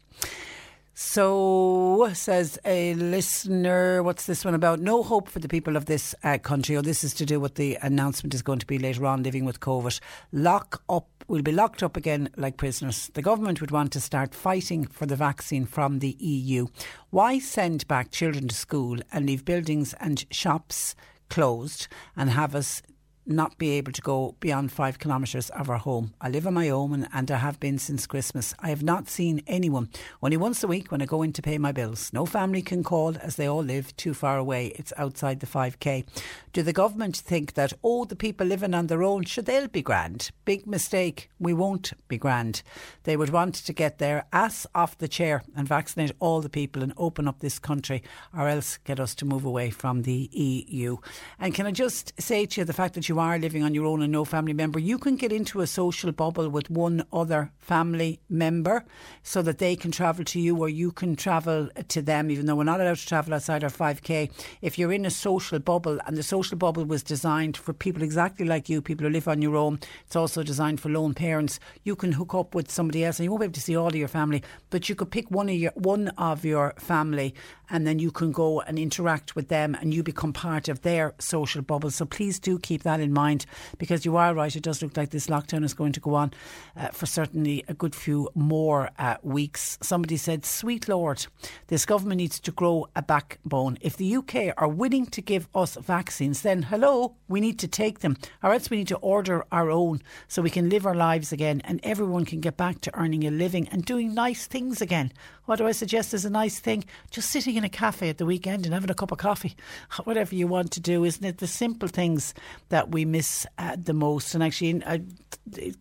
So, says a listener, what's this one about? No hope for the people of this uh, country. Oh, this is to do with the announcement is going to be later on living with COVID. Lock up, we'll be locked up again like prisoners. The government would want to start fighting for the vaccine from the EU. Why send back children to school and leave buildings and shops closed and have us not be able to go beyond five kilometres of our home. I live on my own and, I have been since Christmas. I have not seen anyone. Only once a week when I go in to pay my bills. No family can call as they all live too far away. It's outside the 5k. Do the government think that, oh, the people living on their own, should they'll be grand? Big mistake. We won't be grand. They would want to get their ass off the chair and vaccinate all the people and open up this country or else get us to move away from the EU. And can I just say to you the fact that you you are living on your own and no family member, you can get into a social bubble with one other family member so that they can travel to you or you can travel to them, even though we're not allowed to travel outside our 5K. If you're in a social bubble and the social bubble was designed for people exactly like you, people who live on your own, it's also designed for lone parents, you can hook up with somebody else and you won't be able to see all of your family, but you could pick one of your, one of your family and then you can go and interact with them and you become part of their social bubble. So please do keep that in mind because you are right. It does look like this lockdown is going to go on uh, for certainly a good few more uh, weeks. Somebody said, Sweet Lord, this government needs to grow a backbone. If the UK are willing to give us vaccines, then hello, we need to take them, or else we need to order our own so we can live our lives again and everyone can get back to earning a living and doing nice things again. What do I suggest is a nice thing? Just sitting in a cafe at the weekend and having a cup of coffee, whatever you want to do, isn't it? The simple things that we miss uh, the most. And actually, uh,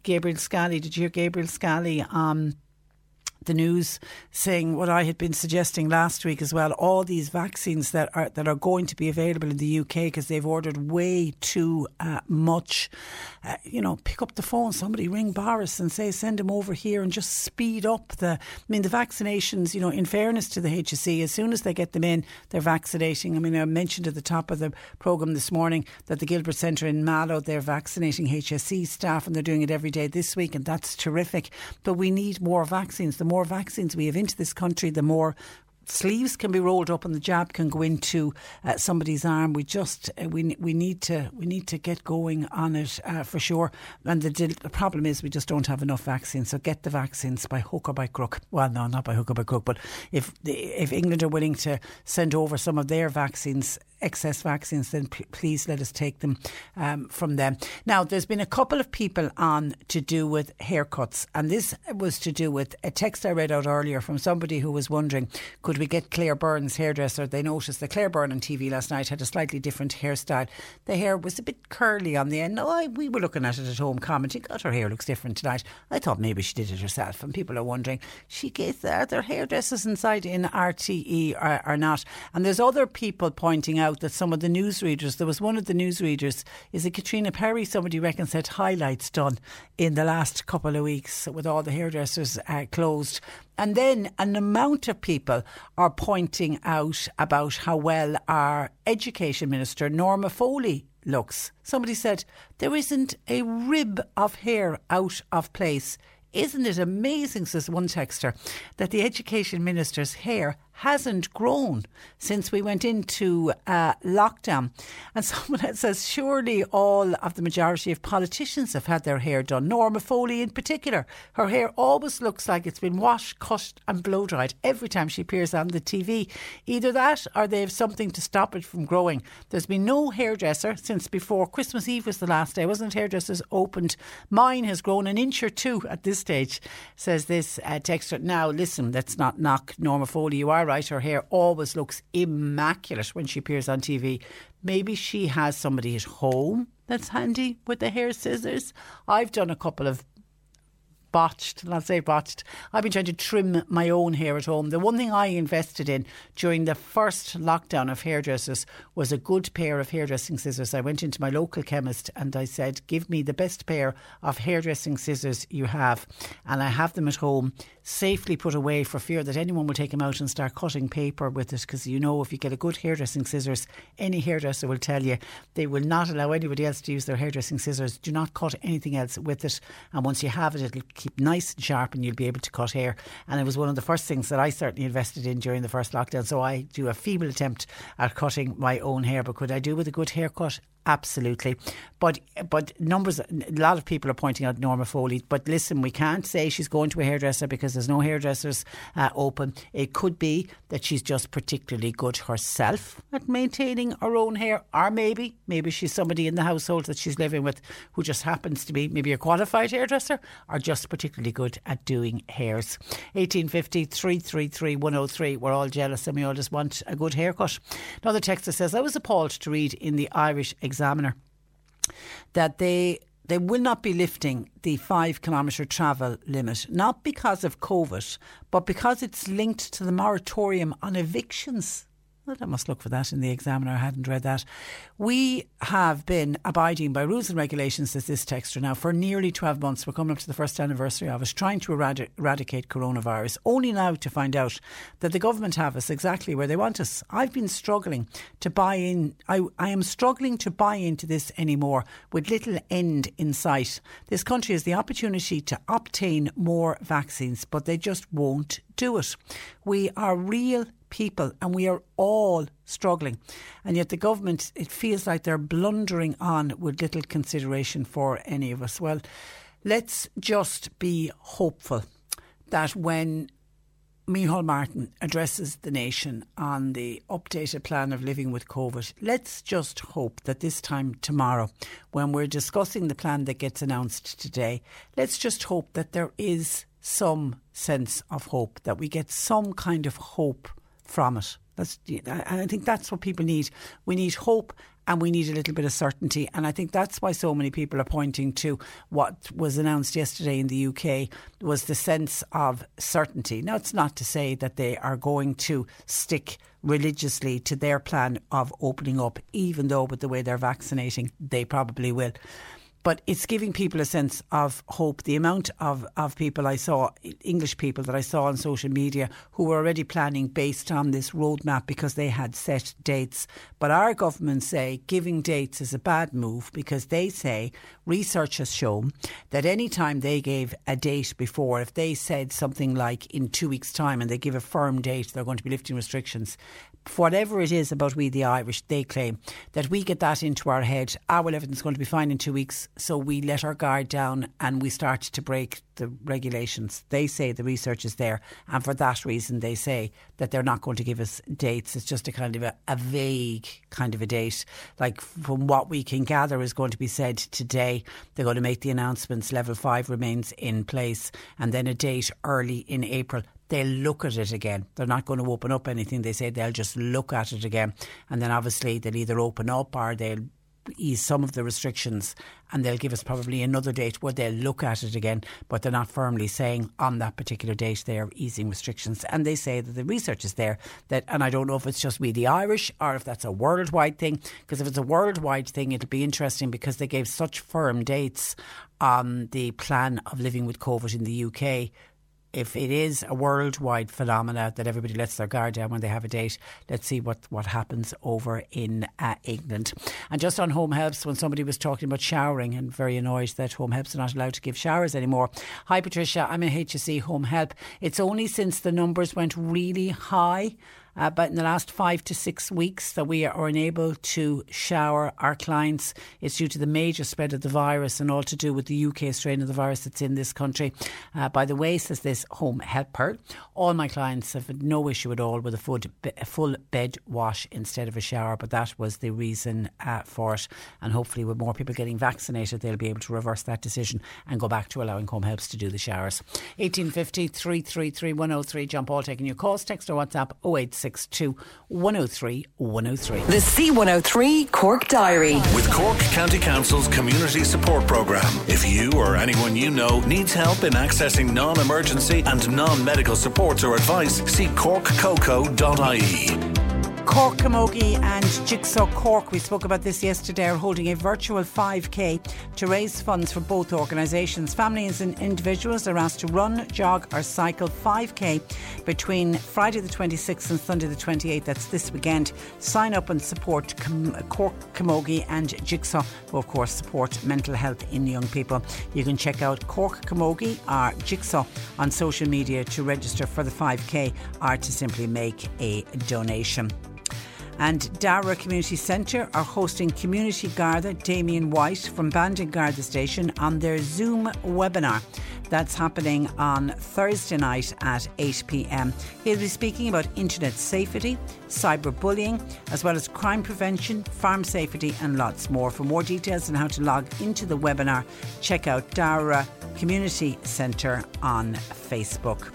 Gabriel Scally, did you hear Gabriel Scally? Um, the news saying what I had been suggesting last week as well. All these vaccines that are that are going to be available in the UK because they've ordered way too uh, much. Uh, you know, pick up the phone, somebody ring Boris and say send him over here and just speed up the. I mean, the vaccinations. You know, in fairness to the HSE, as soon as they get them in, they're vaccinating. I mean, I mentioned at the top of the program this morning that the Gilbert Centre in Mallow they're vaccinating HSE staff and they're doing it every day this week, and that's terrific. But we need more vaccines. The more more vaccines we have into this country, the more sleeves can be rolled up and the jab can go into uh, somebody's arm. We just uh, we we need to we need to get going on it uh, for sure. And the, the, problem is we just don't have enough vaccines. So get the vaccines by hook or by crook. Well, no, not by hook or by crook. But if if England are willing to send over some of their vaccines excess vaccines, then p- please let us take them um, from them. Now, there's been a couple of people on to do with haircuts, and this was to do with a text I read out earlier from somebody who was wondering could we get Claire Byrne's hairdresser? They noticed that Claire Byrne on TV last night had a slightly different hairstyle. The hair was a bit curly on the end. No, I, we were looking at it at home commenting, God, her hair looks different tonight. I thought maybe she did it herself, and people are wondering, she gets there hairdressers inside in RTE or, or not? And there's other people pointing out out that some of the newsreaders, there was one of the newsreaders, is it Caitríona Perry, somebody reckons had highlights done in the last couple of weeks with all the hairdressers uh, closed. And then an amount of people are pointing out about how well our education minister, Norma Foley, looks. Somebody said there isn't a rib of hair out of place. Isn't it amazing, says one texter, that the education minister's hair hasn't grown since we went into uh, lockdown. And someone says, surely all of the majority of politicians have had their hair done. Norma Foley, in particular, her hair always looks like it's been washed, cut, and blow dried every time she appears on the TV. Either that or they have something to stop it from growing. There's been no hairdresser since before Christmas Eve was the last day, wasn't hairdressers opened. Mine has grown an inch or two at this stage, says this uh, texter. Now, listen, let's not knock Norma Foley. You are right, her hair always looks immaculate when she appears on TV. Maybe she has somebody at home that's handy with the hair scissors. I've done a couple of botched, and I'll say botched. I've been trying to trim my own hair at home. The one thing I invested in during the first lockdown of hairdressers was a good pair of hairdressing scissors. I went into my local chemist and I said, Give me the best pair of hairdressing scissors you have. And I have them at home safely put away for fear that anyone will take them out and start cutting paper with it. Because you know, if you get a good hairdressing scissors, any hairdresser will tell you they will not allow anybody else to use their hairdressing scissors. Do not cut anything else with it. And once you have it, it'll keep nice and sharp and you'll be able to cut hair. And it was one of the first things that I certainly invested in during the first lockdown. So I do a feeble attempt at cutting my own hair. But could I do with a good haircut? Absolutely, but but numbers. A lot of people are pointing out Norma Foley. But listen, we can't say she's going to a hairdresser because there's no hairdressers uh, open. It could be that she's just particularly good herself at maintaining her own hair, or maybe maybe she's somebody in the household that she's living with who just happens to be maybe a qualified hairdresser or just particularly good at doing hairs. 1850 333 103. We're all jealous and we all just want a good haircut. Another texter says I was appalled to read in the Irish Examiner that they they will not be lifting the five kilometre travel limit, not because of COVID, but because it's linked to the moratorium on evictions. Well, I must look for that in the examiner. I hadn't read that. We have been abiding by rules and regulations, says this texter now, for nearly 12 months. We're coming up to the first anniversary of us trying to eradi- eradicate coronavirus, only now to find out that the government have us exactly where they want us. I've been struggling to buy in. I, I am struggling to buy into this anymore with little end in sight. This country has the opportunity to obtain more vaccines, but they just won't do it. We are real people and we are all struggling. And yet the government, it feels like they're blundering on with little consideration for any of us. Well, let's just be hopeful that when Micheál Martin addresses the nation on the updated plan of living with COVID. Let's just hope that this time tomorrow, when we're discussing the plan that gets announced today, let's just hope that there is some sense of hope, that we get some kind of hope from it. That's, I think that's what people need. We need hope and we need a little bit of certainty. And I think that's why so many people are pointing to what was announced yesterday in the UK was the sense of certainty. Now, it's not to say that they are going to stick religiously to their plan of opening up, even though with the way they're vaccinating, they probably will but it's giving people a sense of hope. The amount of, of people I saw, English people that I saw on social media, who were already planning based on this roadmap because they had set dates. But our government say giving dates is a bad move because they say research has shown that any time they gave a date before, if they said something like in two weeks' time and they give a firm date, they're going to be lifting restrictions, whatever it is about we the Irish, they claim that we get that into our head. Ah, well, everything's going to be fine in two weeks, so we let our guard down and we start to break the regulations. They say the research is there, and for that reason, they say that they're not going to give us dates. It's just a kind of a, a vague kind of a date. Like from what we can gather, is going to be said today. They're going to make the announcements. Level five remains in place, and then a date early in April they'll look at it again. They're not going to open up anything. They say they'll just look at it again. And then obviously they'll either open up or they'll ease some of the restrictions and they'll give us probably another date where they'll look at it again, but they're not firmly saying on that particular date they're easing restrictions. And they say that the research is there that, and I don't know if it's just we the Irish or if that's a worldwide thing, because if it's a worldwide thing, it'll be interesting because they gave such firm dates on the plan of living with COVID in the UK if it is a worldwide phenomena that everybody lets their guard down when they have a date, let's see what, what happens over in uh, England. And just on home helps, when somebody was talking about showering and very annoyed that home helps are not allowed to give showers anymore. Hi, Patricia, I'm a HSE home help. It's only since the numbers went really high uh, but in the last five to six weeks that we are unable to shower our clients. It's due to the major spread of the virus and all to do with the UK strain of the virus that's in this country. Uh, by the way, says this home helper, all my clients have had no issue at all with a full, a full bed wash instead of a shower, but that was the reason uh, for it. And hopefully, with more people getting vaccinated, they'll be able to reverse that decision and go back to allowing home helps to do the showers. 1850 333 103. John Paul taking your calls, text or WhatsApp 086 062 103 103. The C103 Cork Diary. With Cork County Council's Community Support Programme. If you or anyone you know needs help in accessing non emergency and non medical supports or advice, see corkcoco.ie. Cork Camogie and Jigsaw Cork, we spoke about this yesterday, are holding a virtual 5k to raise funds for both organisations. Families and individuals are asked to run, jog, or cycle 5k between Friday the 26th and Sunday the 28th. That's this weekend. Sign up and support Cork Camogie and Jigsaw, who of course support mental health in young people. You can check out Cork Camogie or Jigsaw on social media to register for the 5k or to simply make a donation and Dara Community Centre are hosting Community Garda Damien White from Bandon Garda Station on their Zoom webinar. That's happening on Thursday night at 8 pm. He'll be speaking about internet safety, cyberbullying, as well as crime prevention, farm safety, and lots more. For more details on how to log into the webinar, check out Dara Community Centre on Facebook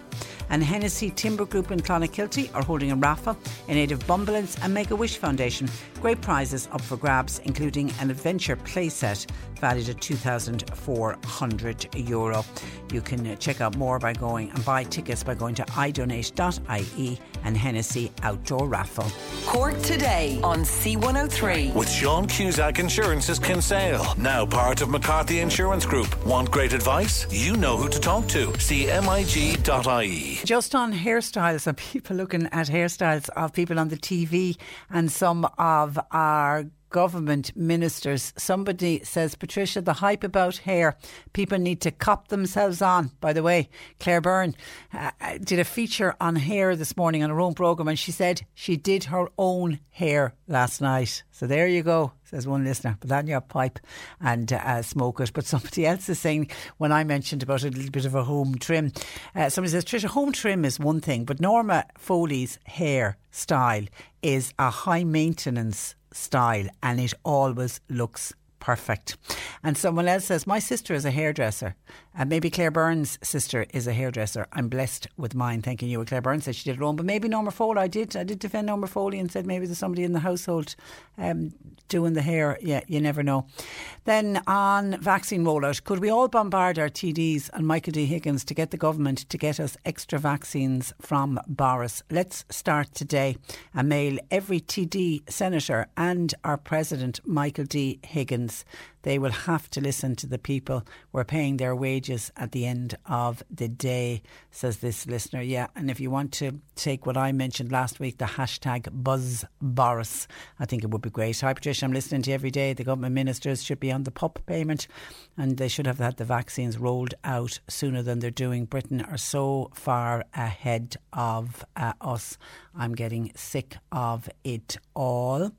and Hennessy Timber Group in Clonakilty are holding a raffle in aid of Bumbleance and Make a Wish Foundation. Great prizes up for grabs, including an adventure playset valued at €2,400. Euro. You can check out more by going and buy tickets by going to idonate.ie and Hennessy Outdoor Raffle. Cork today on C103. With Sean Cusack Insurance's Kinsale, now part of McCarthy Insurance Group. Want great advice? You know who to talk to. CMIG.ie. Just on hairstyles and people looking at hairstyles of people on the TV and some of our government ministers. Somebody says, Patricia, the hype about hair, people need to cop themselves on. By the way, Claire Byrne uh, uh, did a feature on hair this morning on her own programme and she said she did her own hair last night. So there you go, says one listener. Put that in your pipe and uh, smoke it. But somebody else is saying, when I mentioned about a little bit of a home trim, uh, somebody says, Tricia, home trim is one thing, but Norma Foley's hair style is a high maintenance style and it always looks Perfect. And someone else says, My sister is a hairdresser. And maybe Claire Byrne's sister is a hairdresser. I'm blessed with mine. Thanking you. Claire Byrne said she did her own. But maybe Norma Foley, I did. I did defend Norma Foley and said maybe there's somebody in the household um, doing the hair. Yeah, you never know. Then on vaccine rollout, could we all bombard our TDs and Michael D. Higgins to get the government to get us extra vaccines from Boris? Let's start today and mail every TD senator and our president, Michael D. Higgins they will have to listen to the people who are paying their wages at the end of the day, says this listener. Yeah, and if you want to take what I mentioned last week, the hashtag Buzz Boris, I think it would be great. Hi, Patricia, I'm listening to you every day. The government ministers should be on the PUP payment and they should have had the vaccines rolled out sooner than they're doing. Britain are so far ahead of uh, us. I'm getting sick of it all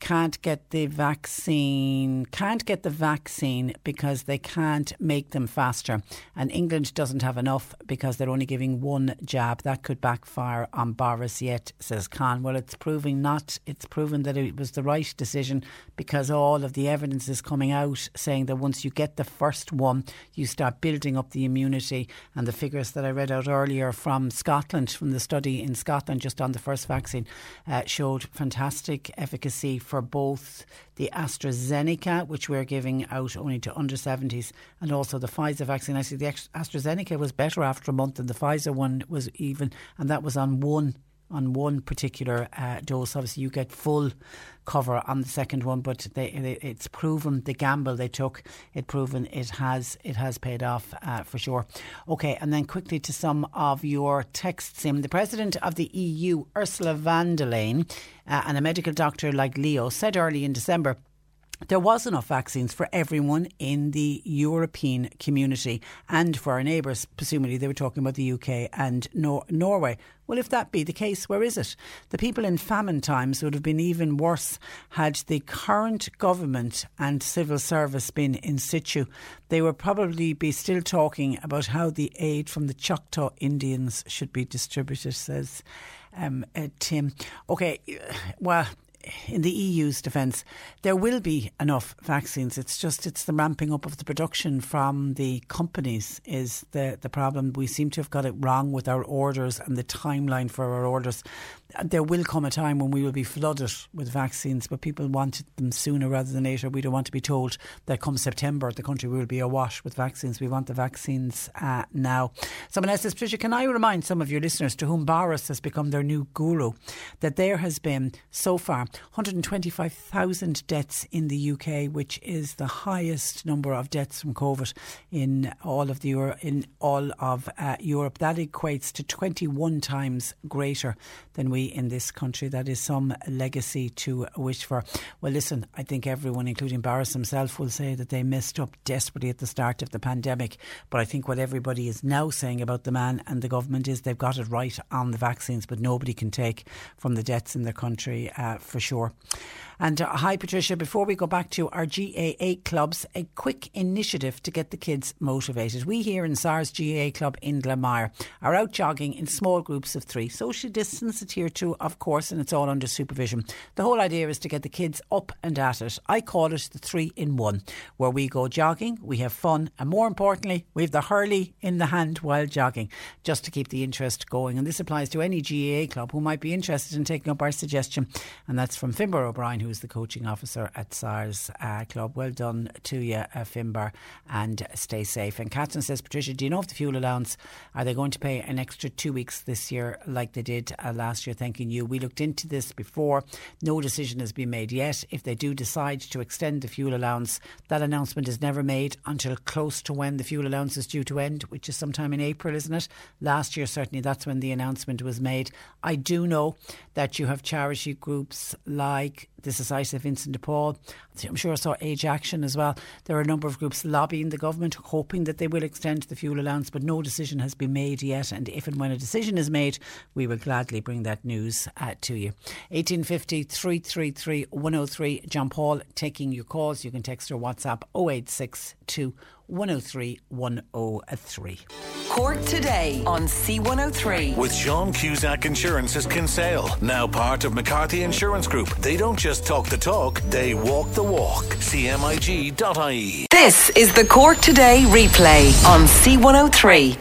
can't get the vaccine, can't get the vaccine because they can't make them faster. And England doesn't have enough because they're only giving one jab. That could backfire on Boris yet, says Khan. Well, it's proving not. It's proven that it was the right decision because all of the evidence is coming out saying that once you get the first one, you start building up the immunity. And the figures that I read out earlier from Scotland, from the study in Scotland just on the first vaccine, uh, showed fantastic efficacy for both the AstraZeneca, which we're giving out only to under 70s, and also the Pfizer vaccine. Actually, the AstraZeneca was better after a month than the Pfizer one was even, and that was on one on one particular uh, dose. Obviously, you get full cover on the second one, but they, they, it's proven the gamble they took. It proven it has it has paid off uh, for sure. Okay, and then quickly to some of your texts. Sim, the president of the EU, Ursula von der Leyen, uh, and a medical doctor like Leo said early in December there was enough vaccines for everyone in the European community and for our neighbours. Presumably, they were talking about the UK and Nor- Norway. Well, if that be the case, where is it? The people in famine times would have been even worse had the current government and civil service been in situ. They would probably be still talking about how the aid from the Choctaw Indians should be distributed, says um, uh, Tim. Okay, well, in the EU's defence, there will be enough vaccines. It's just it's the ramping up of the production from the companies is the the problem. We seem to have got it wrong with our orders and the timeline for our orders there will come a time when we will be flooded with vaccines, but people want them sooner rather than later. We don't want to be told that come September the country will be awash with vaccines. We want the vaccines uh, now. Someone else says, Patricia, can I remind some of your listeners to whom Boris has become their new guru that there has been so far 125,000 deaths in the UK, which is the highest number of deaths from COVID in all of the Euro- in all of uh, Europe. That equates to 21 times greater than we in this country. That is some legacy to wish for. Well, listen, I think everyone, including Boris himself, will say that they messed up desperately at the start of the pandemic. But I think what everybody is now saying about the man and the government is they've got it right on the vaccines, but nobody can take from the deaths in their country uh, for sure. And uh, hi, Patricia. Before we go back to our GAA clubs, a quick initiative to get the kids motivated. We here in SARS GAA Club in Glanmire are out jogging in small groups of three. Social distance adhered to, of course, and it's all under supervision. The whole idea is to get the kids up and at it. I call it the three in one, where we go jogging, we have fun, and more importantly, we have the hurley in the hand while jogging, just to keep the interest going. And this applies to any GAA club who might be interested in taking up our suggestion. And that's from Finbar O'Brien, who's the coaching officer at SARS uh, Club. Well done to you, uh, Finbar, and stay safe. And Catherine says, Patricia, do you know if the fuel allowance, are they going to pay an extra two weeks this year like they did uh, last year? Thanking you. We looked into this before. No decision has been made yet. If they do decide to extend the fuel allowance, that announcement is never made until close to when the fuel allowance is due to end, which is sometime in April, isn't it? Last year, certainly, that's when the announcement was made. I do know that you have charity groups like the Society of Vincent de Paul. I'm sure I saw Age Action as well. There are a number of groups lobbying the government, hoping that they will extend the fuel allowance, but no decision has been made yet. And if and when a decision is made, we will gladly bring that news uh, to you. 1850 333 103. John Paul taking your calls. You can text or WhatsApp 0862 103 103. Cork today on C103. With Sean Cusack Insurance's Kinsale, now part of McCarthy Insurance Group. They don't just talk the talk, they walk the walk. CMIG.ie. This is the Cork Today replay on C103.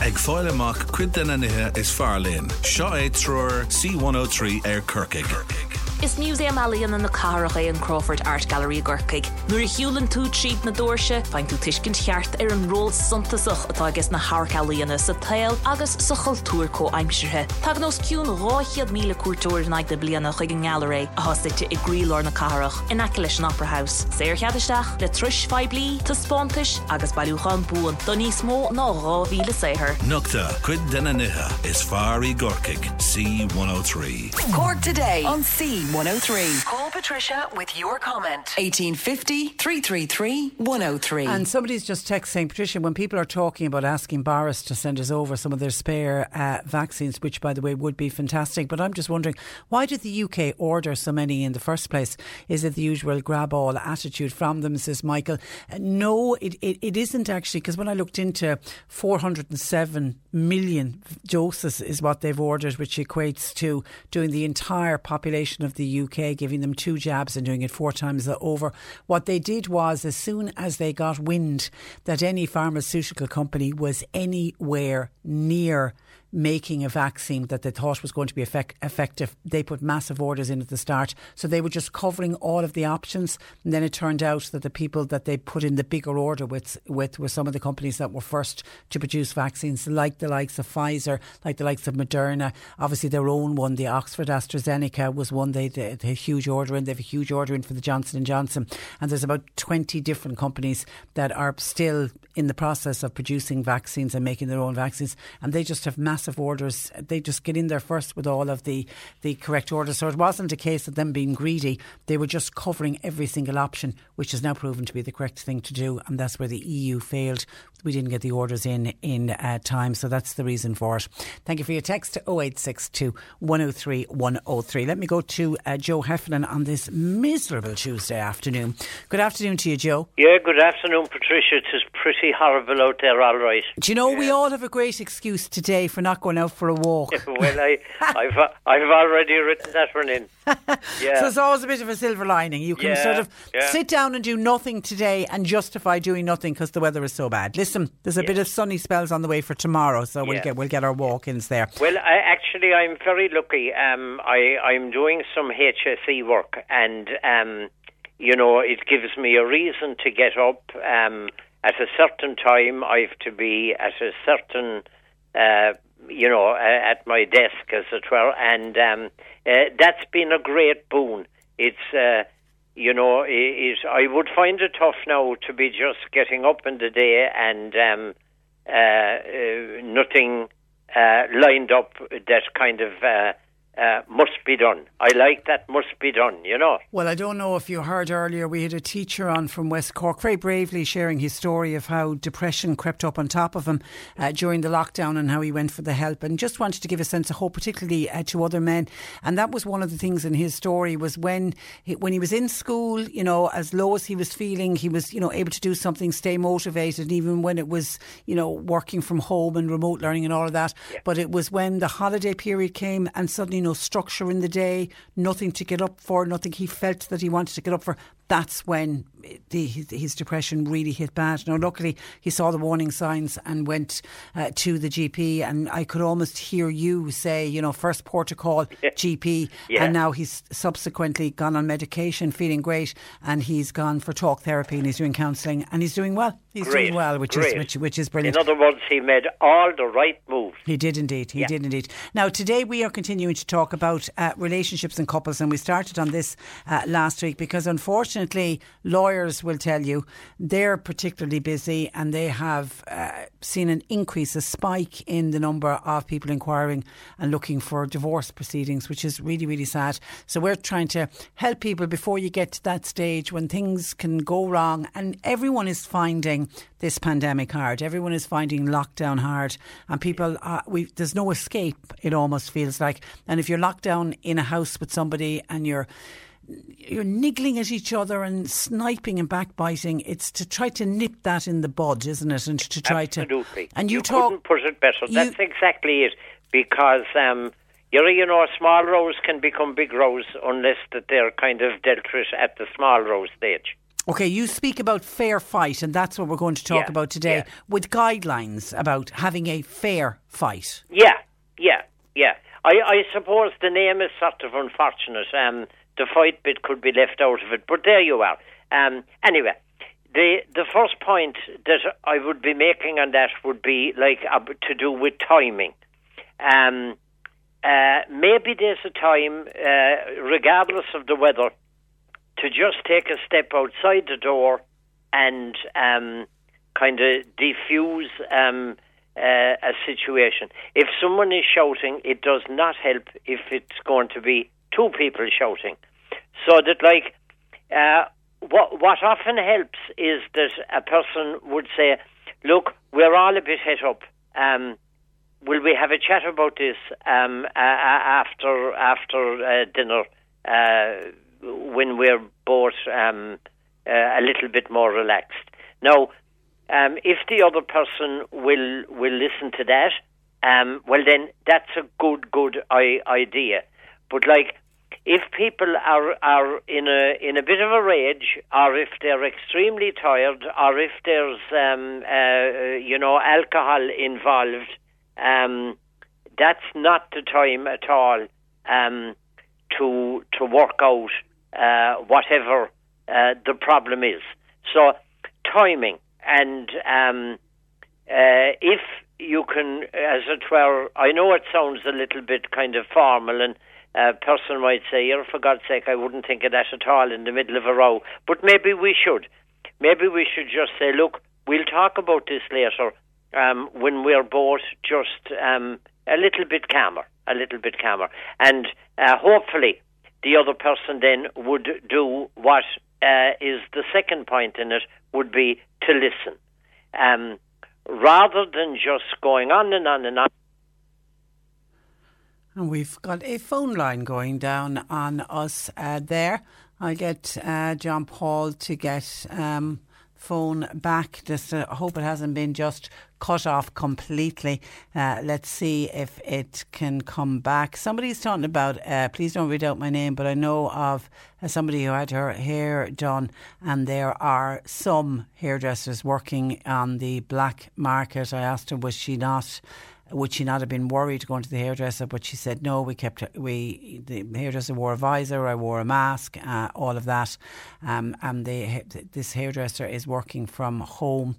Ag fáil amach cuid den anithe is fearlín. Seo é trúr C103 ar Kirkig. Is Museum Alíon an na Carcha an Crawford Art Gallery Gurcaig. Nuair hiúlann tú tríd na dúirse, fein tú tuiscin cheart ar an ról suntasach atá agus na Harcalíana sa tail agus sa choultúr có aimimsirthe. Tá nos cún ráchiad míle cuatúir naid de blianana chuig an galré a hosigte i grílór na carach in aice leis an Opera House. Séir cheadisteach le tris fe blií tá spáis agus bailúchan búan don níos mó ná ráhíle séair. Nukta cuid den anithe is fearí Gorkig C103. Cork today on C103. Call Patricia with your comment. 1850 333 103. And somebody's just texting saying, Patricia, when people are talking about asking Boris to send us over some of their spare uh, vaccines, which by the way would be fantastic, but I'm just wondering, why did the UK order so many in the first place? Is it the usual grab all attitude from them, says Michael? Uh, no, it, it, it isn't actually, because when I looked into 407 million doses is what they've ordered, which equates to doing the entire population of the UK, giving them two jabs and doing it four times over. What they did was, as soon as they got wind that any pharmaceutical company was anywhere near making a vaccine that they thought was going to be effect- effective. They put massive orders in at the start. So they were just covering all of the options. And then it turned out that the people that they put in the bigger order with, with were some of the companies that were first to produce vaccines, like the likes of Pfizer, like the likes of Moderna. Obviously, their own one, the Oxford AstraZeneca, was one they, they, had a huge order in. They have a huge order in for the Johnson & Johnson. And there's about 20 different companies that are still in the process of producing vaccines and making their own vaccines. And they just have massive massive orders. They just get in there first with all of the, the correct orders. So it wasn't a case of them being greedy. They were just covering every single option, which has now proven to be the correct thing to do. And that's where the EU failed. We didn't get the orders in in uh, time. So that's the reason for it. Thank you for your text to 0862 103 103. Let me go to uh, Joe Heffernan on this miserable Tuesday afternoon. Good afternoon to you, Joe. Yeah, good afternoon, Patricia. It is pretty horrible out there, all right. Do you know, yeah. we all have a great excuse today for not going out for a walk. well, I, I've, I've already written that one in. Yeah. so it's always a bit of a silver lining. You can yeah, sort of yeah. sit down and do nothing today and justify doing nothing because the weather is so bad. Listen, there's a bit of sunny spells on the way for tomorrow, so we'll get we'll get our walk-ins there. Well, I, actually, I'm very lucky. Um, I I'm doing some HSE work, and um, you know, it gives me a reason to get up. Um, at a certain time, I have to be at a certain. Uh, you know, uh, at my desk, as it were, and um, uh, that's been a great boon. It's, uh, you know, it, I would find it tough now to be just getting up in the day and um, uh, nothing lined up that kind of uh, must be done. I like that must be done, you know. Well, I don't know if you heard earlier, we had a teacher on from West Cork very bravely sharing his story of how depression crept up on top of him uh, during the lockdown and how he went for the help and just wanted to give a sense of hope, particularly uh, to other men. And that was one of the things in his story was when he, when he was in school, you know, as low as he was feeling, he was, you know, able to do something, stay motivated, even when it was, you know, working from home and remote learning and all of that. Yeah. But it was when the holiday period came and suddenly, no structure in the day, nothing to get up for, nothing he felt that he wanted to get up for. That's when the, his, depression really hit bad. Now, luckily, he saw the warning signs and went uh, to the GP. And I could almost hear you say, you know, first port of call, GP. Yeah. And now he's subsequently gone on medication, feeling great. And he's gone for talk therapy and he's doing counselling and he's doing well. He's great, doing well, which great. is which, which is brilliant. In other words, he made all the right moves. He did indeed. He Yeah. did indeed. Now, today we are continuing to talk about uh, relationships and couples, and we started on this uh, last week because unfortunately, lawyers will tell you they're particularly busy and they have uh, seen an increase, a spike in the number of people inquiring and looking for divorce proceedings, which is really, really sad. So we're trying to help people before you get to that stage when things can go wrong, and everyone is finding this pandemic hard. Everyone is finding lockdown hard, and people, are, we, there's no escape. It almost feels like, and if you're locked down in a house with somebody and you're you're niggling at each other and sniping and backbiting. It's to try to nip that in the bud, isn't it? And to try Absolutely. to and you, you talk. couldn't put it better. That's exactly it. Because um, you know, you know, small rows can become big rows unless that they're kind of dealt with at the small row stage. Okay, you speak about fair fight, and that's what we're going to talk Yeah, about today, yeah. with guidelines about having a fair fight. Yeah, yeah, yeah. I, I suppose the name is sort of unfortunate. Um, the fight bit could be left out of it, but there you are. Um, anyway, the the first point that I would be making on that would be like uh, to do with timing. Um, uh, maybe there's a time, uh, regardless of the weather, to just take a step outside the door and um, kind of defuse um, uh, a situation. If someone is shouting, it does not help if it's going to be two people shouting. So that, like, uh, what what often helps is that a person would say, "Look, we're all a bit het up. Um, will we have a chat about this um, uh, after after uh, dinner uh, when we're both um, uh, a little bit more relaxed?" Now, um, if the other person will will listen to that, um, well then that's a good good I- idea. But like, if people are are in a in a bit of a rage, or if they're extremely tired, or if there's um, uh, you know alcohol involved, um, that's not the time at all um, to to work out uh, whatever uh, the problem is. So timing and um, uh, if you can, as it were, I know it sounds a little bit kind of formal, and a person might say, "Oh, for God's sake, I wouldn't think of that at all in the middle of a row." But maybe we should. Maybe we should just say, "Look, we'll talk about this later um, when we're both just um, a little bit calmer, a little bit calmer, and uh, hopefully." The other person then would do what uh, is the second point in it would be to listen, um, rather than just going on and on and on. And we've got a phone line going down on us uh, there. I'll get uh, John Paul to get um, phone back. Just uh, hope it hasn't been just cut off completely. Uh, let's see if it can come back. Somebody's talking about, uh, please don't read out my name, but I know of uh, somebody who had her hair done, and there are some hairdressers working on the black market. I asked her, was she not? Would she not have been worried going to the hairdresser? But she said no. We kept we the hairdresser wore a visor. I wore a mask. Uh, all of that. Um, and the, this hairdresser is working from home.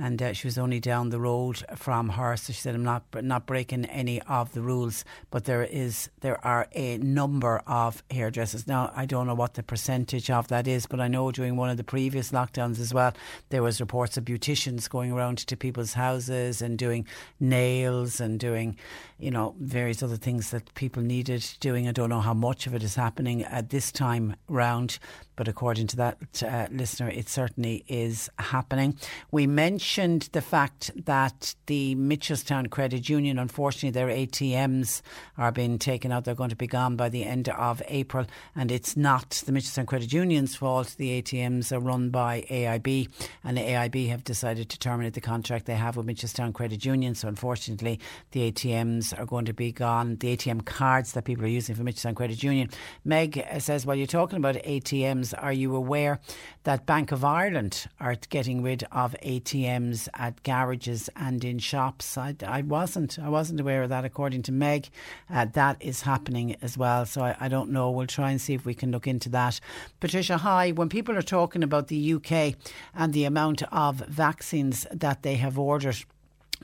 And uh, she was only down the road from her, so she said, "I'm not not breaking any of the rules, but there is there are a number of hairdressers. Now, I don't know what the percentage of that is, but I know during one of the previous lockdowns as well, there was reports of beauticians going around to people's houses and doing nails and doing, you know, various other things that people needed doing. I don't know how much of it is happening at this time round, but according to that uh, listener, it certainly is happening. We mentioned the fact that the Mitchelstown Credit Union, unfortunately, their ATMs are being taken out. They're going to be gone by the end of April, and it's not the Mitchelstown Credit Union's fault. The ATMs are run by AIB, and the AIB have decided to terminate the contract they have with Mitchelstown Credit Union. So, unfortunately, the ATMs are going to be gone. The ATM cards that people are using for Mitchelstown Credit Union. Meg says, while you're talking about ATMs, are you aware that Bank of Ireland are getting rid of ATMs at garages and in shops? I, I wasn't. I wasn't aware of that. According to Meg, uh, that is happening as well. So I, I don't know. We'll try and see if we can look into that. Patricia, hi. When people are talking about the UK and the amount of vaccines that they have ordered.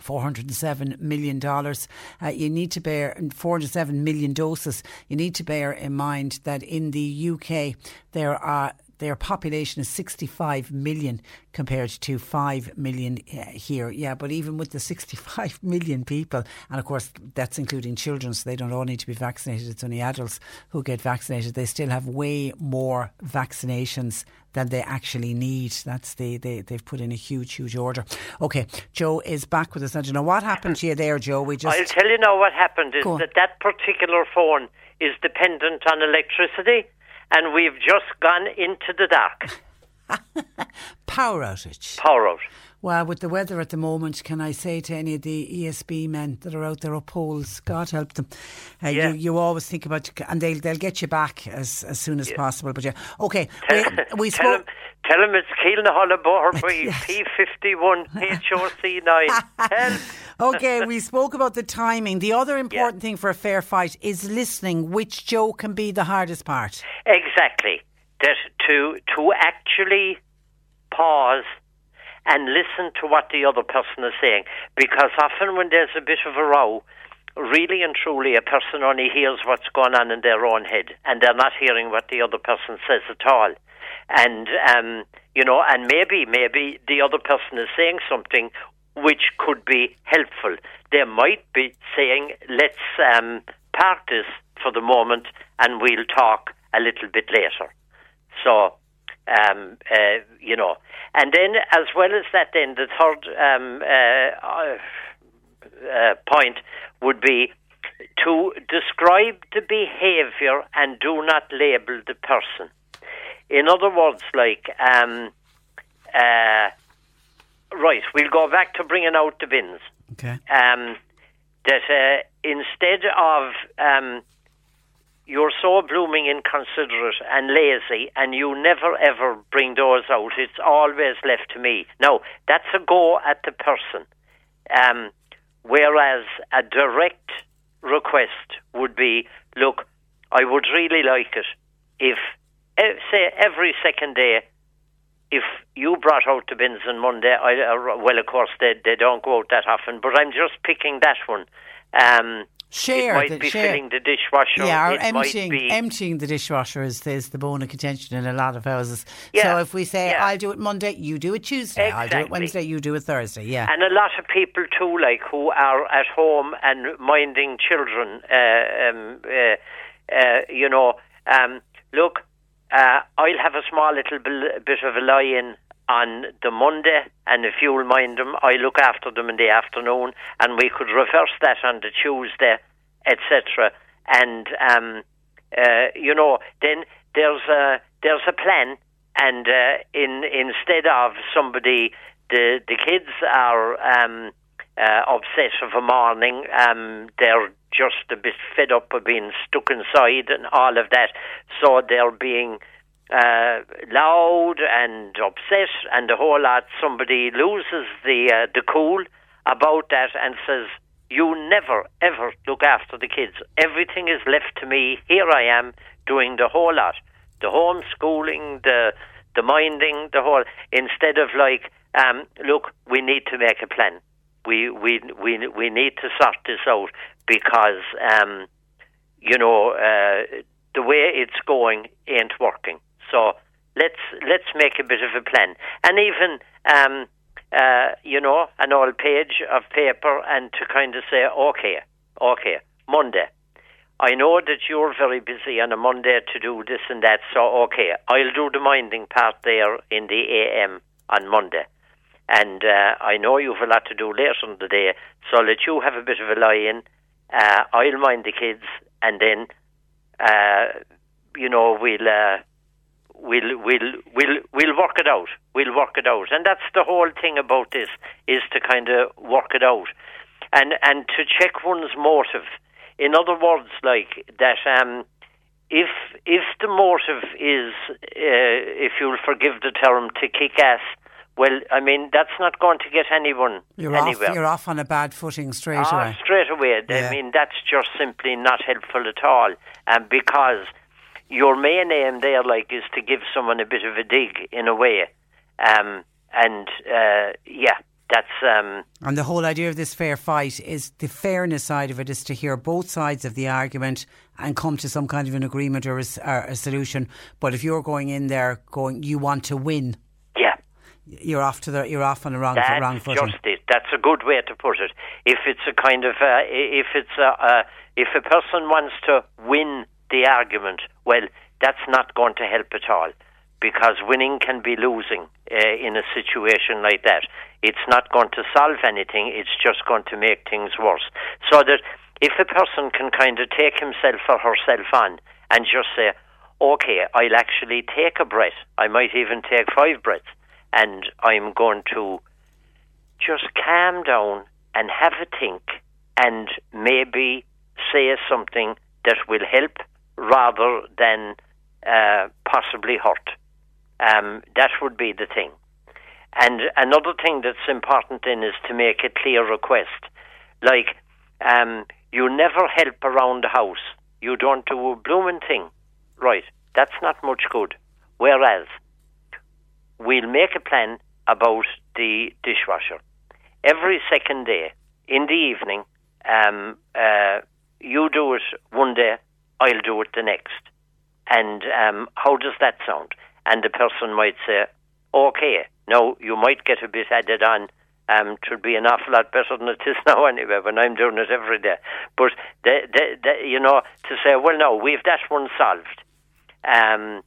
$407 million. Uh, you need to bear 407 million doses. You need to bear in mind that in the UK there are their population is 65 million compared to 5 million uh, here. Yeah, but even with the 65 million people, and of course that's including children, so they don't all need to be vaccinated, it's only adults who get vaccinated, they still have way more vaccinations than they actually need. That's the they, they've put in a huge, huge order. Okay, Joe is back with us. I don't know what happened to you there, Joe. We just I'll tell you now what happened is that that particular phone is dependent on electricity, and we've just gone into the dark. Power outage. Power out. Well, with the weather at the moment, can I say to any of the ESB men that are out there up poles, God help them. Uh, Yeah. you, you always think about, and they'll they'll get you back as, as soon as possible. But yeah, okay. Tell, we, we tell, spoke. tell him it's Keelan Hollabore by P51 HOC9. Help. Okay, we spoke about the timing. The other important thing for a fair fight is listening, which Joe can be the hardest part. Exactly. That to to actually pause and listen to what the other person is saying. Because often when there's a bit of a row, really and truly a person only hears what's going on in their own head and they're not hearing what the other person says at all. And um, you know, and maybe maybe the other person is saying something which could be helpful. They might be saying, "Let's um, park this for the moment, and we'll talk a little bit later." So, um, uh, you know, and then as well as that, then the third um, uh, uh, point would be to describe the behaviour and do not label the person. In other words, like, um, uh, right, we'll go back to bringing out the bins. Okay. Um, that uh, instead of um, you're so blooming inconsiderate and lazy, and you never ever bring those out. It's always left to me. No, that's a go at the person. Um, whereas a direct request would be, look, I would really like it if, eh, say, every second day, if you brought out the bins on Monday, I, uh, well, of course, they, they don't go out that often, but I'm just picking that one. Um, Share. it might the- be share. filling the dishwasher. Yeah, or emptying, emptying the dishwasher is, is the bone of contention in a lot of houses. Yeah, So if we say, yeah. I'll do it Monday, you do it Tuesday. I'll do it Exactly. Wednesday, you do it Thursday. Yeah. And a lot of people too, like who are at home and minding children. Uh, um, uh, uh, you know, um, look, uh, I'll have a small little bit of a lie-in on the Monday, and if you'll mind them, I look after them in the afternoon, and we could reverse that on the Tuesday, etc. And um, uh, you know, then there's a there's a plan, and uh, in instead of somebody, the the kids are um, uh, a morning. Um, they're just a bit fed up of being stuck inside and all of that, so they're being uh, loud and upset and the whole lot. Somebody loses the uh, the cool about that and says, "You never ever look after the kids. Everything is left to me. Here I am doing the whole lot, the homeschooling, the the minding, the whole. Instead of like, um, look, we need to make a plan. We we we we need to sort this out because." Um, you know, uh, the way it's going ain't working. So let's let's make a bit of a plan, and even um, uh, you know an old page of paper, and to kind of say, okay, okay, Monday. I know that you're very busy on a Monday to do this and that, so okay, I'll do the minding part there in the AM on Monday. And uh, I know you've a lot to do later in the day, so let you have a bit of a lie in. Uh, I'll mind the kids, and then, uh, you know, we'll, uh, we'll, we'll, we'll, we'll work it out. We'll work it out, and that's the whole thing about this is to kind of work it out, and and to check one's motive. In other words, like that, um, if if the motive is, uh, if you'll forgive the term, to kick ass. Well, I mean that's not going to get anyone You're anywhere. off. You're off on a bad footing straight Ah, away. straight away. Yeah. I mean, that's just simply not helpful at all. And because your main aim there, like, is to give someone a bit of a dig in a way. Um, and uh, yeah, that's um, And the whole idea of this fair fight is the fairness side of it is to hear both sides of the argument and come to some kind of an agreement or a, or a solution. But if you're going in there going, you want to win. You're off to the you're off on the wrong That's wrong footing. just it. That's a good way to put it. If it's a kind of, uh, if it's a, uh, if a person wants to win the argument, well, that's not going to help at all, because winning can be losing uh, in a situation like that. It's not going to solve anything. It's just going to make things worse. So that if a person can kind of take himself or herself on and just say, okay, I'll actually take a breath. I might even take five breaths, and I'm going to just calm down and have a think, and maybe say something that will help rather than uh, possibly hurt. Um, that would be the thing. And another thing that's important then is to make a clear request. Like, um, you never help around the house. You don't do a blooming thing. Right. That's not much good. Whereas, we'll make a plan about the dishwasher. Every second day, in the evening, um, uh, you do it one day, I'll do it the next. And um, how does that sound? And the person might say, okay, now you might get a bit added on. Um, it would be an awful lot better than it is now anyway when I'm doing it every day. But, the, the, the, you know, to say, well, no, we've that one solved. Um,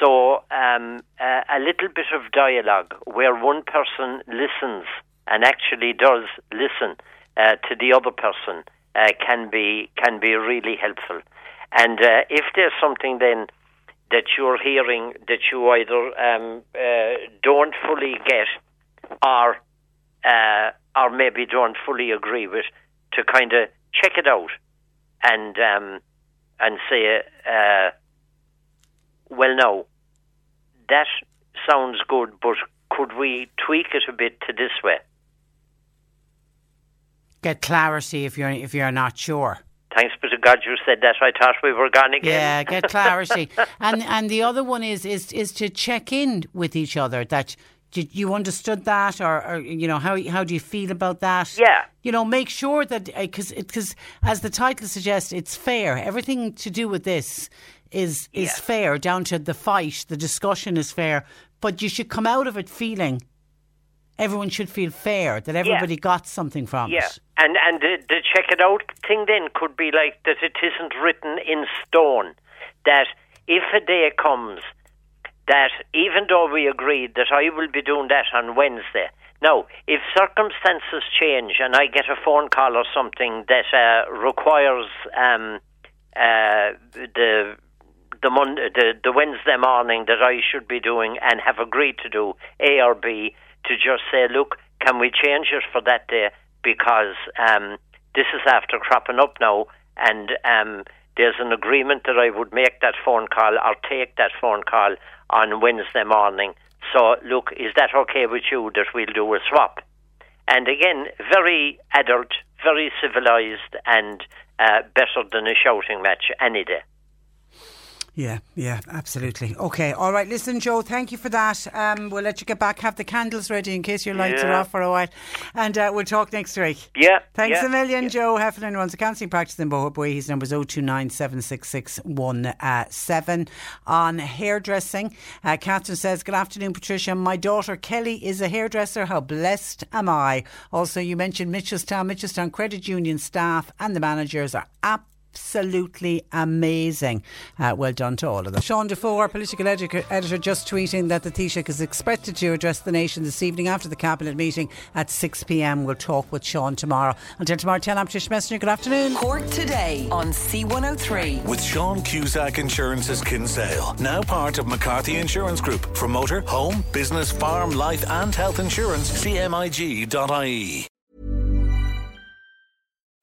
so um, uh, a little bit of dialogue where one person listens and actually does listen uh, to the other person uh, can be can be really helpful. And uh, if there's something then that you're hearing that you either um, uh, don't fully get or uh, or maybe don't fully agree with, to kind of check it out and um, and say, uh, well, no, that sounds good, but could we tweak it a bit to this way? Get clarity if you're if you're not sure. Thanks be to God you said that. I thought we were gone again. Yeah, get clarity. and and the other one is is is to check in with each other that did you understood that or, or, you know how how do you feel about that yeah you know make sure that because uh, because as the title suggests it's fair everything to do with this is is yeah. fair down to the fight the discussion is fair but you should come out of it feeling everyone should feel fair that everybody yeah. got something from yeah. it and and the, the check it out thing then could be like that it isn't written in stone that if a day comes that even though we agreed that I will be doing that on Wednesday, now, if circumstances change and I get a phone call or something that uh, requires um, uh, the the, Monday, the the Wednesday morning that I should be doing and have agreed to do A or B, to just say, look, can we change it for that day because um, this is after cropping up now, and um, there's an agreement that I would make that phone call or take that phone call on Wednesday morning. So, look, is that okay with you that we'll do a swap? And again, very adult, very civilized, and uh, better than a shouting match any day. Yeah, yeah, absolutely. Okay, all right. Listen, Joe, thank you for that. Um, we'll let you get back, have the candles ready in case your lights yeah. are off for a while, and uh, we'll talk next week. Yeah. Thanks yeah, a million, yeah. Joe Heffernan runs a counselling practice in Boy. His number is 029 On hairdressing, uh, Catherine says, Good afternoon, Patricia. My daughter Kelly is a hairdresser. How blessed am I? Also, you mentioned Mitchelstown. Mitchelstown Credit Union staff and the managers are absolutely absolutely amazing. Uh, well done to all of them. Sean Defoe, our political editor, editor, just tweeting that the Taoiseach is expected to address the nation this evening after the Cabinet meeting at 6 pm. We'll talk with Sean tomorrow. Until tomorrow, tell I'm Patricia Messinger. Good afternoon. Cork today on C103. With Sean Cusack Insurance's Kinsale, now part of McCarthy Insurance Group. For motor, home, business, farm, life, and health insurance, cmig.ie.